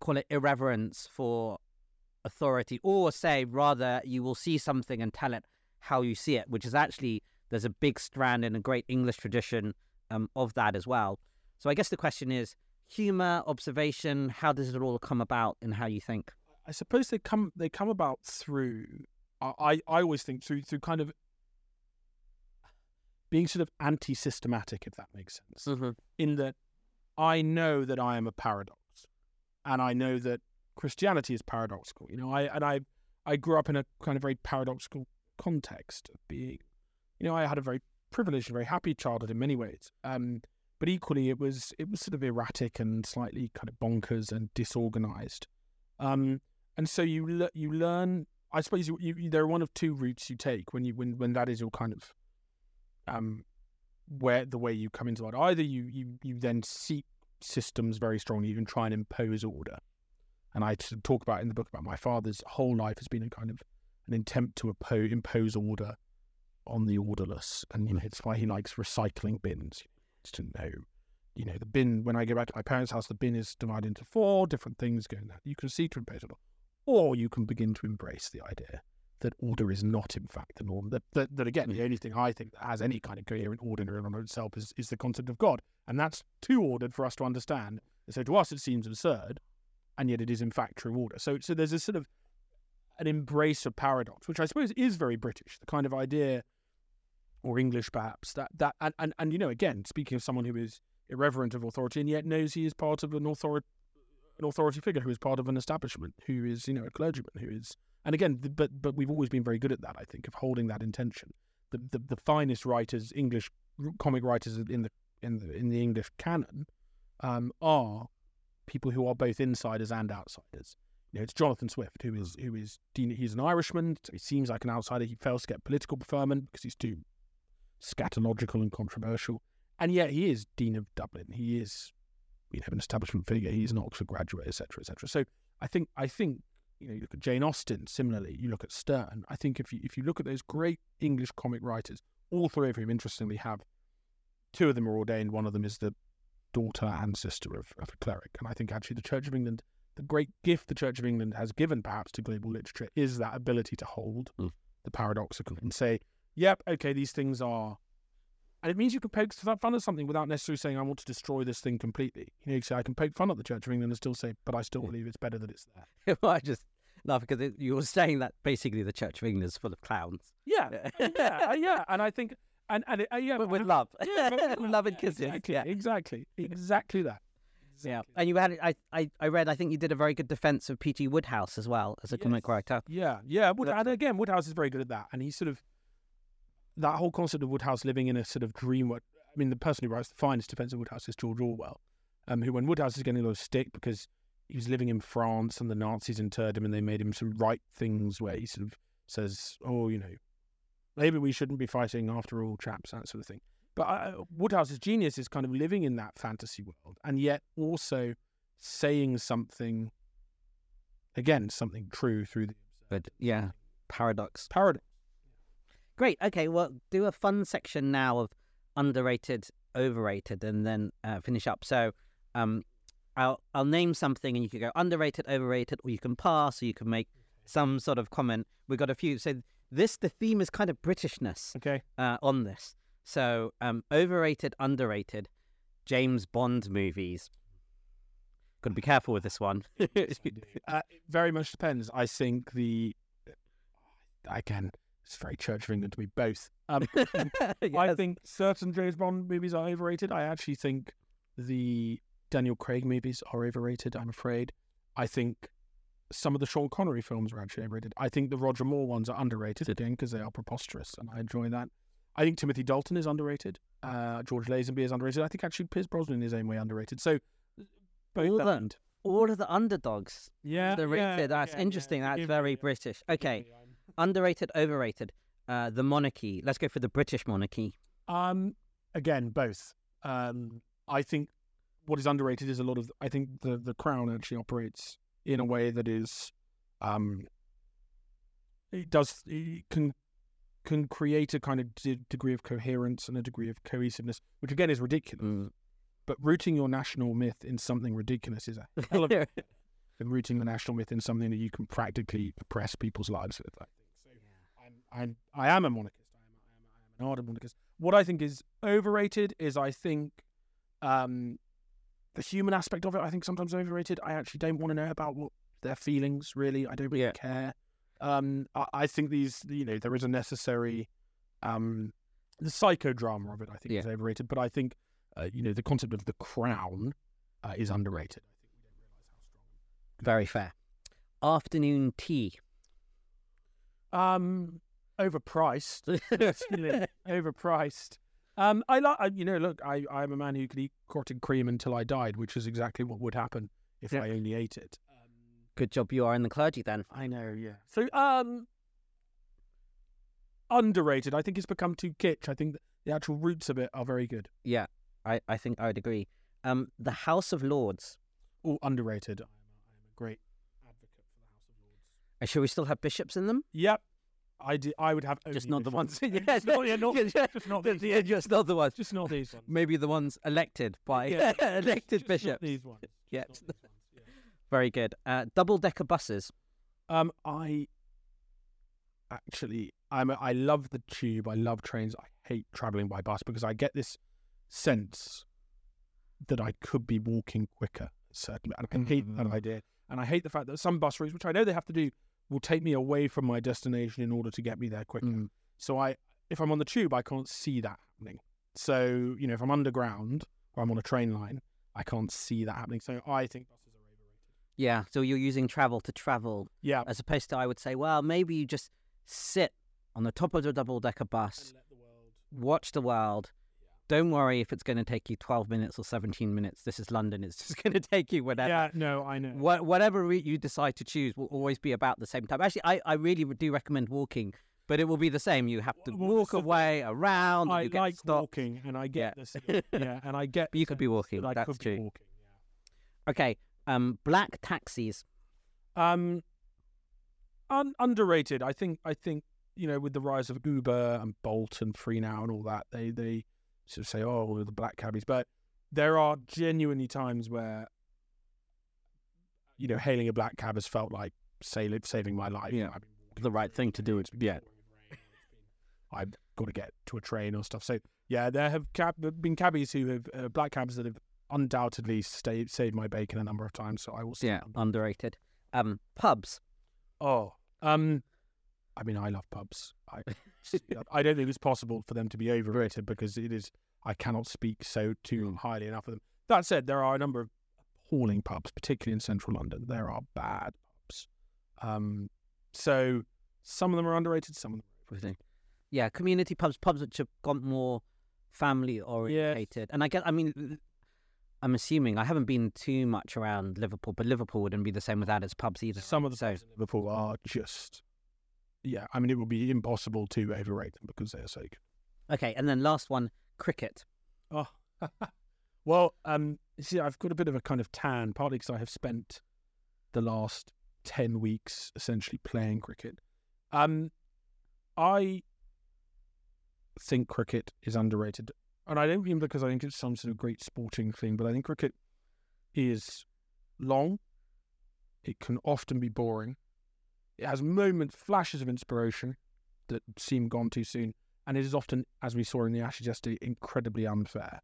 call it irreverence for authority, or say rather you will see something and tell it how you see it, which is actually there's a big strand in a great English tradition um, of that as well. So I guess the question is humor, observation. How does it all come about, and how you think? I suppose they come they come about through. I I always think through through kind of being sort of anti-systematic, if that makes sense. Mm-hmm. In that I know that I am a paradox, and I know that Christianity is paradoxical. You know, I and I I grew up in a kind of very paradoxical context of being, you know, I had a very privileged and very happy childhood in many ways. Um, but equally, it was it was sort of erratic and slightly kind of bonkers and disorganized. Um, and so you le- you learn. I suppose you, you, there are one of two routes you take when you when when that is your kind of um where the way you come into it. Either you you you then seek systems very strongly, you can try and impose order. And I talk about in the book about my father's whole life has been a kind of an attempt to impose, impose order on the orderless, and you know it's why he likes recycling bins. It's to know, you know, the bin. When I go back to my parents' house, the bin is divided into four different things going. You can see to impose order, or you can begin to embrace the idea that order is not, in fact, the norm. That, that, that again, hmm. the only thing I think that has any kind of coherent order in itself is, is the concept of God. And that's too ordered for us to understand. And so to us, it seems absurd, and yet it is, in fact, true order. So, so there's a sort of an embrace of paradox, which I suppose is very British, the kind of idea, or English perhaps, that, that and, and, and you know, again, speaking of someone who is irreverent of authority and yet knows he is part of an authority an authority figure who is part of an establishment, who is, you know, a clergyman, who is and again, but but we've always been very good at that. I think of holding that intention. The the, the finest writers, English comic writers in the in the in the English canon, um, are people who are both insiders and outsiders. You know, it's Jonathan Swift who is who is he's an Irishman. So he seems like an outsider. He fails to get political preferment because he's too scatological and controversial. And yet he is Dean of Dublin. He is, you know, an establishment figure. He's an Oxford graduate, etc., etc. So I think I think you know you look at Jane Austen. Similarly, you look at Sterne. I think if you if you look at those great English comic writers, all three of whom, interestingly, have two of them are ordained. One of them is the daughter and sister of, of a cleric. And I think actually the Church of England, the great gift the Church of England has given perhaps to global literature is that ability to hold Mm. the paradoxical and say, yep, okay, these things are. And it means you can poke fun at something without necessarily saying, I want to destroy this thing completely. You know, you say, I can poke fun at the Church of England and still say, but I still Mm. believe it's better that it's there. (laughs) well, I just laugh because it, you were saying that basically the Church of England is full of clowns. Yeah, yeah, uh, yeah. And I think, and, and it, uh, yeah, (laughs) But with love. yeah, with love and yeah, kisses. Exactly, Yeah. exactly, exactly that. Yeah. Exactly. And you had, I, I, I read, I think you did a very good defense of P.G. Wodehouse as well as a comic Yes. writer. Yeah, yeah. Wood, and again, Wodehouse is very good at that. And he sort of that whole concept of Wodehouse living in a sort of dream. What I mean, the person who writes the finest defense of Wodehouse is George Orwell, um, who when Wodehouse is getting a lot of stick because he was living in France and the Nazis interred him and they made him some right things where he sort of says, "Oh, you know, maybe we shouldn't be fighting after all, chaps," that sort of thing. But uh, Wodehouse's genius is kind of living in that fantasy world and yet also saying something, again, something true through the But yeah, paradox. paradox. Great. Okay. Well, do a fun section now of underrated, overrated, and then uh, finish up. So, um, I'll I'll name something, and you can go underrated, overrated, or you can pass, or you can make some sort of comment. We've got a few. So this the theme is kind of Britishness Okay. uh, on this. So um, overrated, underrated, James Bond movies. Got to be careful with this one. (laughs) uh, it very much depends. I think the again, it's very Church of England to be both. Um, (laughs) I think certain James Bond movies are overrated. I actually think the Daniel Craig movies are overrated. I'm afraid. I think some of the Sean Connery films are actually overrated. I think the Roger Moore ones are underrated again because they are preposterous, and I enjoy that. I think Timothy Dalton is underrated. Uh, George Lazenby is underrated. I think actually Pierce Brosnan is his own way underrated. So both All that the- All of the underdogs. yeah, the yeah. That's yeah, interesting. yeah, That's very. British. Okay. Underrated, overrated. Uh, the monarchy. Let's go for the British monarchy. Um, again, both. Um, I think what is underrated is a lot of. I think the the crown actually operates in a way that is, um, it does it can can create a kind of de- degree of coherence and a degree of cohesiveness, which again is ridiculous. Mm. But rooting your national myth in something ridiculous is a hell of (laughs) a than rooting the national myth in something that you can practically oppress people's lives with. I think so. I'm, I'm, I am a monarchist. I am, I am, I am an ardent monarchist. What I think is overrated is I think um, the human aspect of it. I think sometimes overrated. I actually don't want to know about what their feelings. Really, I don't really Yeah. care. Um, I, I think these, you know, there is a necessary, um, the psychodrama of it. I think is overrated. But I think, uh, you know, the concept of the crown uh, is underrated. I think we don't realize how strong. Very fair. Afternoon tea. Um, overpriced. (laughs) Overpriced. Um, I like. You know, look, I I'm a man who could eat clotted cream until I died, which is exactly what would happen if Yeah. I only ate it. Um, Good job you are in the clergy then. I know, yeah. So, um, underrated. I think it's become too kitsch. I think the actual roots of it are very good. Yeah, I, I think I would agree. Um, the House of Lords. Oh, underrated. I am, a, I am a great advocate for the House of Lords. Uh, Shall we still have bishops in them? Yep. I, di- I would have Just not the ones. (laughs) just not, yeah, not, (laughs) yeah, just not these. yeah, just not the ones. Just not these ones. Maybe the ones elected by Yeah, (laughs) elected just bishops. these ones. Yeah. these ones, yeah. Very good. Uh, double decker buses. Um, I actually, I'm a, I love the tube. I love trains. I hate traveling by bus because I get this sense that I could be walking quicker. Certainly, and I hate that Mm. idea. And I hate the fact that some bus routes, which I know they have to do, will take me away from my destination in order to get me there quicker. Mm. So I, if I'm on the tube, I can't see that happening. So you know, if I'm underground or I'm on a train line, I can't see that happening. So I think buses are overrated. Yeah, so you're using travel to travel, Yeah. as opposed to I would say, well, maybe you just sit on the top of the double decker bus, And let the world. watch the world. Don't worry if it's going to take you 12 minutes or 17 minutes. This is London. It's just (laughs) going to take you whatever. Yeah. No, I know. What, whatever route you decide to choose will always be about the same time. Actually, I, I really do recommend walking But it will be the same. You have to Well, walk away around. I you get like stopped. walking, and I get Yeah. this. Yeah, and I get. (laughs) But you could be walking, that that's could be true. walking, yeah. Okay. Um, black taxis. Um, un- underrated. I think. I think you know, with the rise of Uber and Bolt and Free Now and all that, they they sort of say, "Oh, we're the black cabbies," but there are genuinely times where you know, hailing a black cab has felt like sail- saving my life. Yeah. The right thing to do. it's Yeah. pouring with rain, it's been- I've got to get to a train or stuff. So yeah, there have cab- been cabbies who have uh, black cabs that have undoubtedly stayed, saved my bacon a number of times. So I will. say Yeah, them. underrated. Um, pubs. Oh, um, I mean, I love pubs. I, (laughs) (laughs) I don't think it's possible for them to be overrated because it is. I cannot speak so too highly enough of them. That said, there are a number of appalling pubs, particularly in central London. There are bad pubs. Um, so some of them are underrated. Some of them. are overrated. Yeah, community pubs, pubs which have gone more family orientated. And I get, I mean, I'm assuming I haven't been too much around Liverpool, but Liverpool wouldn't be the same without its pubs either. Some right? of the so pubs in Liverpool are just. Yeah, I mean, it would be impossible to overrate them because they are so good. okay, and then last one, cricket. Oh, (laughs) well, um, see, I've got a bit of a kind of tan, partly because I have spent the last ten weeks essentially playing cricket. Um, I think cricket is underrated, and I don't mean because I think it's some sort of great sporting thing, but I think cricket is long. It can often be boring. It has moments, flashes of inspiration that seem gone too soon and it is often, as we saw in the Ashes yesterday, incredibly unfair.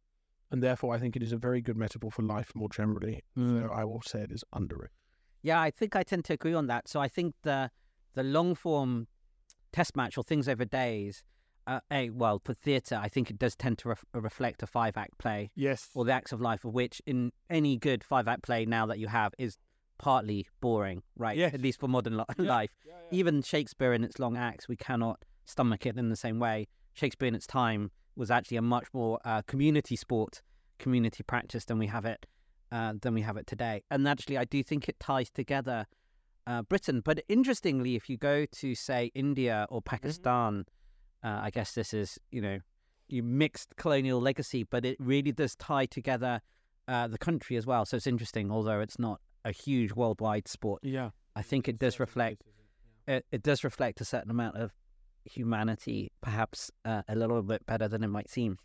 And therefore, I think it is a very good metaphor for life more generally. So I will say it is underrated. Yeah, I think I tend to agree on that. So I think the the long form test match or things over days, uh, a well for theatre, I think it does tend to ref- reflect a five act play Yes. or the acts of life, of which in any good five act play now that you have is partly boring, right? Yes. At least for modern li- Yeah. life. Even Shakespeare in its long acts, we cannot stomach it in the same way. Shakespeare in its time was actually a much more uh, community sport, community practice than we have it uh, than we have it today. And actually, I do think it ties together uh, Britain. But interestingly, if you go to say India or Pakistan, uh, I guess this is you know you mixed colonial legacy, but it really does tie together uh, the country as well. So it's interesting, although it's not a huge worldwide sport. Yeah. I think it does reflect it, it does reflect a certain amount of humanity, perhaps uh, a little bit better than it might seem.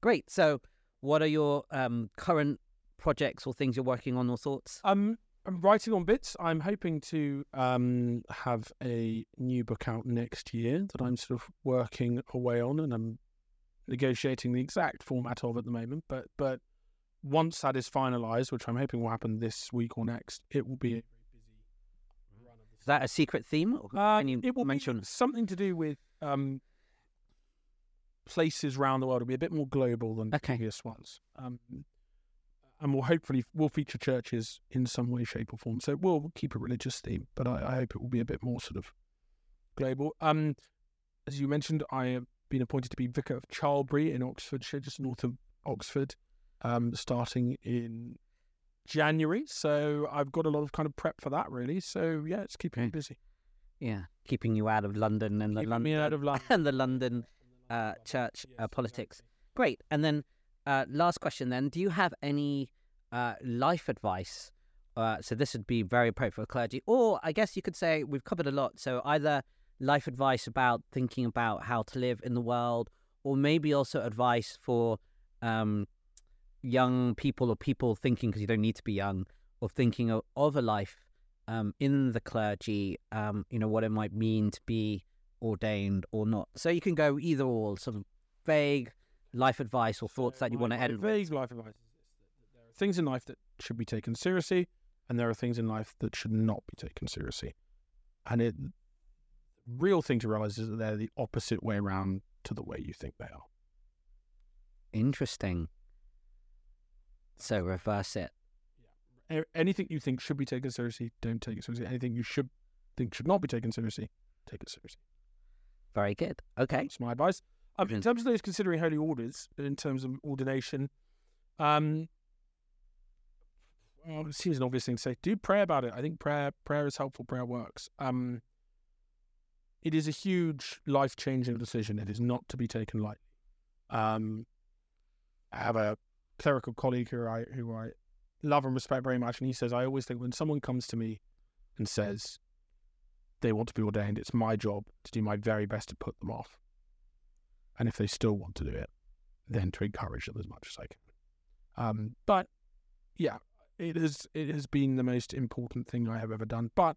Great. So, what are your um, current projects or things you're working on or thoughts? Um, I'm writing on bits. I'm hoping to um, have a new book out next year that I'm sort of working away on, and I'm negotiating the exact format of at the moment. But but once that is finalised, which I'm hoping will happen this week or next, it will be Is that a secret theme? Or Uh, you it will mention? something to do with um, places around the world. It'll be a bit more global than Okay. previous ones, um, and will hopefully will feature churches in some way, shape, or form. So we'll keep a religious theme, but I, I hope it will be a bit more sort of global. Um, as you mentioned, I have been appointed to be vicar of Charlbury in Oxfordshire, just north of Oxford, um, starting in January. So I've got a lot of kind of prep for that, really. So yeah, it's keeping me busy. Yeah, keeping you out of London and the Keeping London me out (laughs) of London. and the London uh, church uh, politics. Great. And then uh, last question. Then, do you have any uh, life advice? Uh, so this would be very appropriate for clergy, or I guess you could say we've covered a lot. So either life advice about thinking about how to live in the world, or maybe also advice for um, young people or people thinking because you don't need to be young or thinking of, of a life um, in the clergy. Um, you know what it might mean to be ordained or not. So you can go either or, sort of vague life advice or thoughts that you want to end with. Vague life advice is this: that there are things in life that should be taken seriously, and there are things in life that should not be taken seriously. And it, real thing to realize is that they're the opposite way around to the way you think they are. Interesting. So reverse it. A- Anything you think should be taken seriously, don't take it seriously. Anything you should think should not be taken seriously, take it seriously. Very good. Okay. That's my advice. Um, in terms of those considering holy orders, in terms of ordination, um, well, it seems an obvious thing to say. Do pray about it. I think prayer prayer is helpful. Prayer works. Um, it is a huge life changing decision. It is not to be taken lightly. Um, I have a clerical colleague who I who I love and respect very much, and he says I always think when someone comes to me and says they want to be ordained, it's my job to do my very best to put them off. And if they still want to do it, then to encourage them as much as I can. Um, but yeah, it is it has been the most important thing I have ever done. But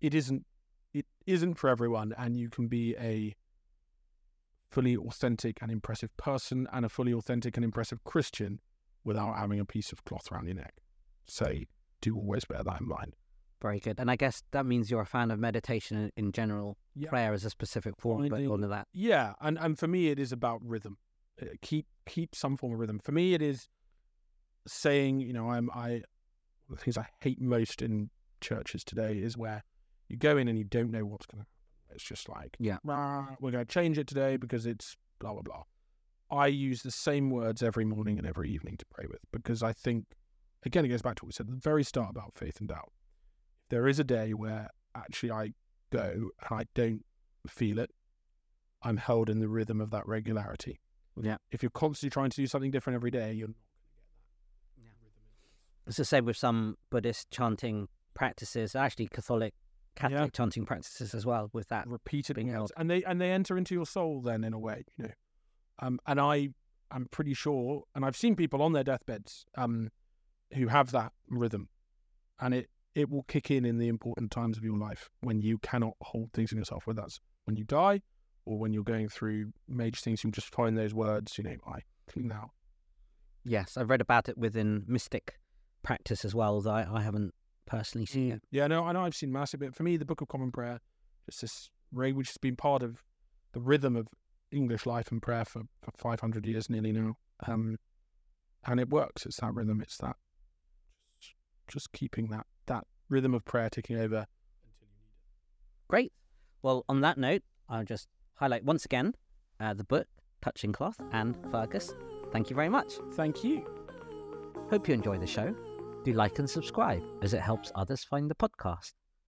it isn't it isn't for everyone, and you can be a fully authentic and impressive person and a fully authentic and impressive Christian without having a piece of cloth around your neck. So do always bear that in mind. Very good. And I guess that means you're a fan of meditation in, general. Yeah. Prayer is a specific form, but all of that. Yeah, and and for me, it is about rhythm. Uh, Keep keep some form of rhythm. For me, it is saying, you know, I'm I the things I hate most in churches today is where you go in and you don't know what's going to. It's just like, Yeah. "Rah, we're going to change it today because it's blah blah blah. I use the same words every morning and every evening to pray with because I think, again, it goes back to what we said at the very start about faith and doubt. If there is a day where actually I go and I don't feel it, I'm held in the rhythm of that regularity. Yeah. If you're constantly trying to do something different every day, you're not going to get that. It's the same with some Buddhist chanting practices, actually Catholic, Catholic Yeah. chanting practices as well. With that, repeated being held. and they and they enter into your soul then in a way, you know. Um, and I am pretty sure, and I've seen people on their deathbeds um, who have that rhythm, and it it will kick in in the important times of your life when you cannot hold things in yourself, whether that's when you die or when you're going through major things. You just find those words, you know, I clean out. yes, I've read about it within mystic practice as well. Though I, I haven't personally seen it. Yeah, no, I know I've seen massive. But for me, the Book of Common Prayer, just this ray which has been part of the rhythm of English life and prayer for, for 500 years nearly now. Um, and it works. It's that rhythm. It's that just keeping that that rhythm of prayer ticking over. Great. Well, on that note, I'll just highlight once again uh, the book Touching Cloth and Fergus. Thank you very much. Thank you. Hope you enjoy the show. Do like and subscribe as it helps others find the podcast.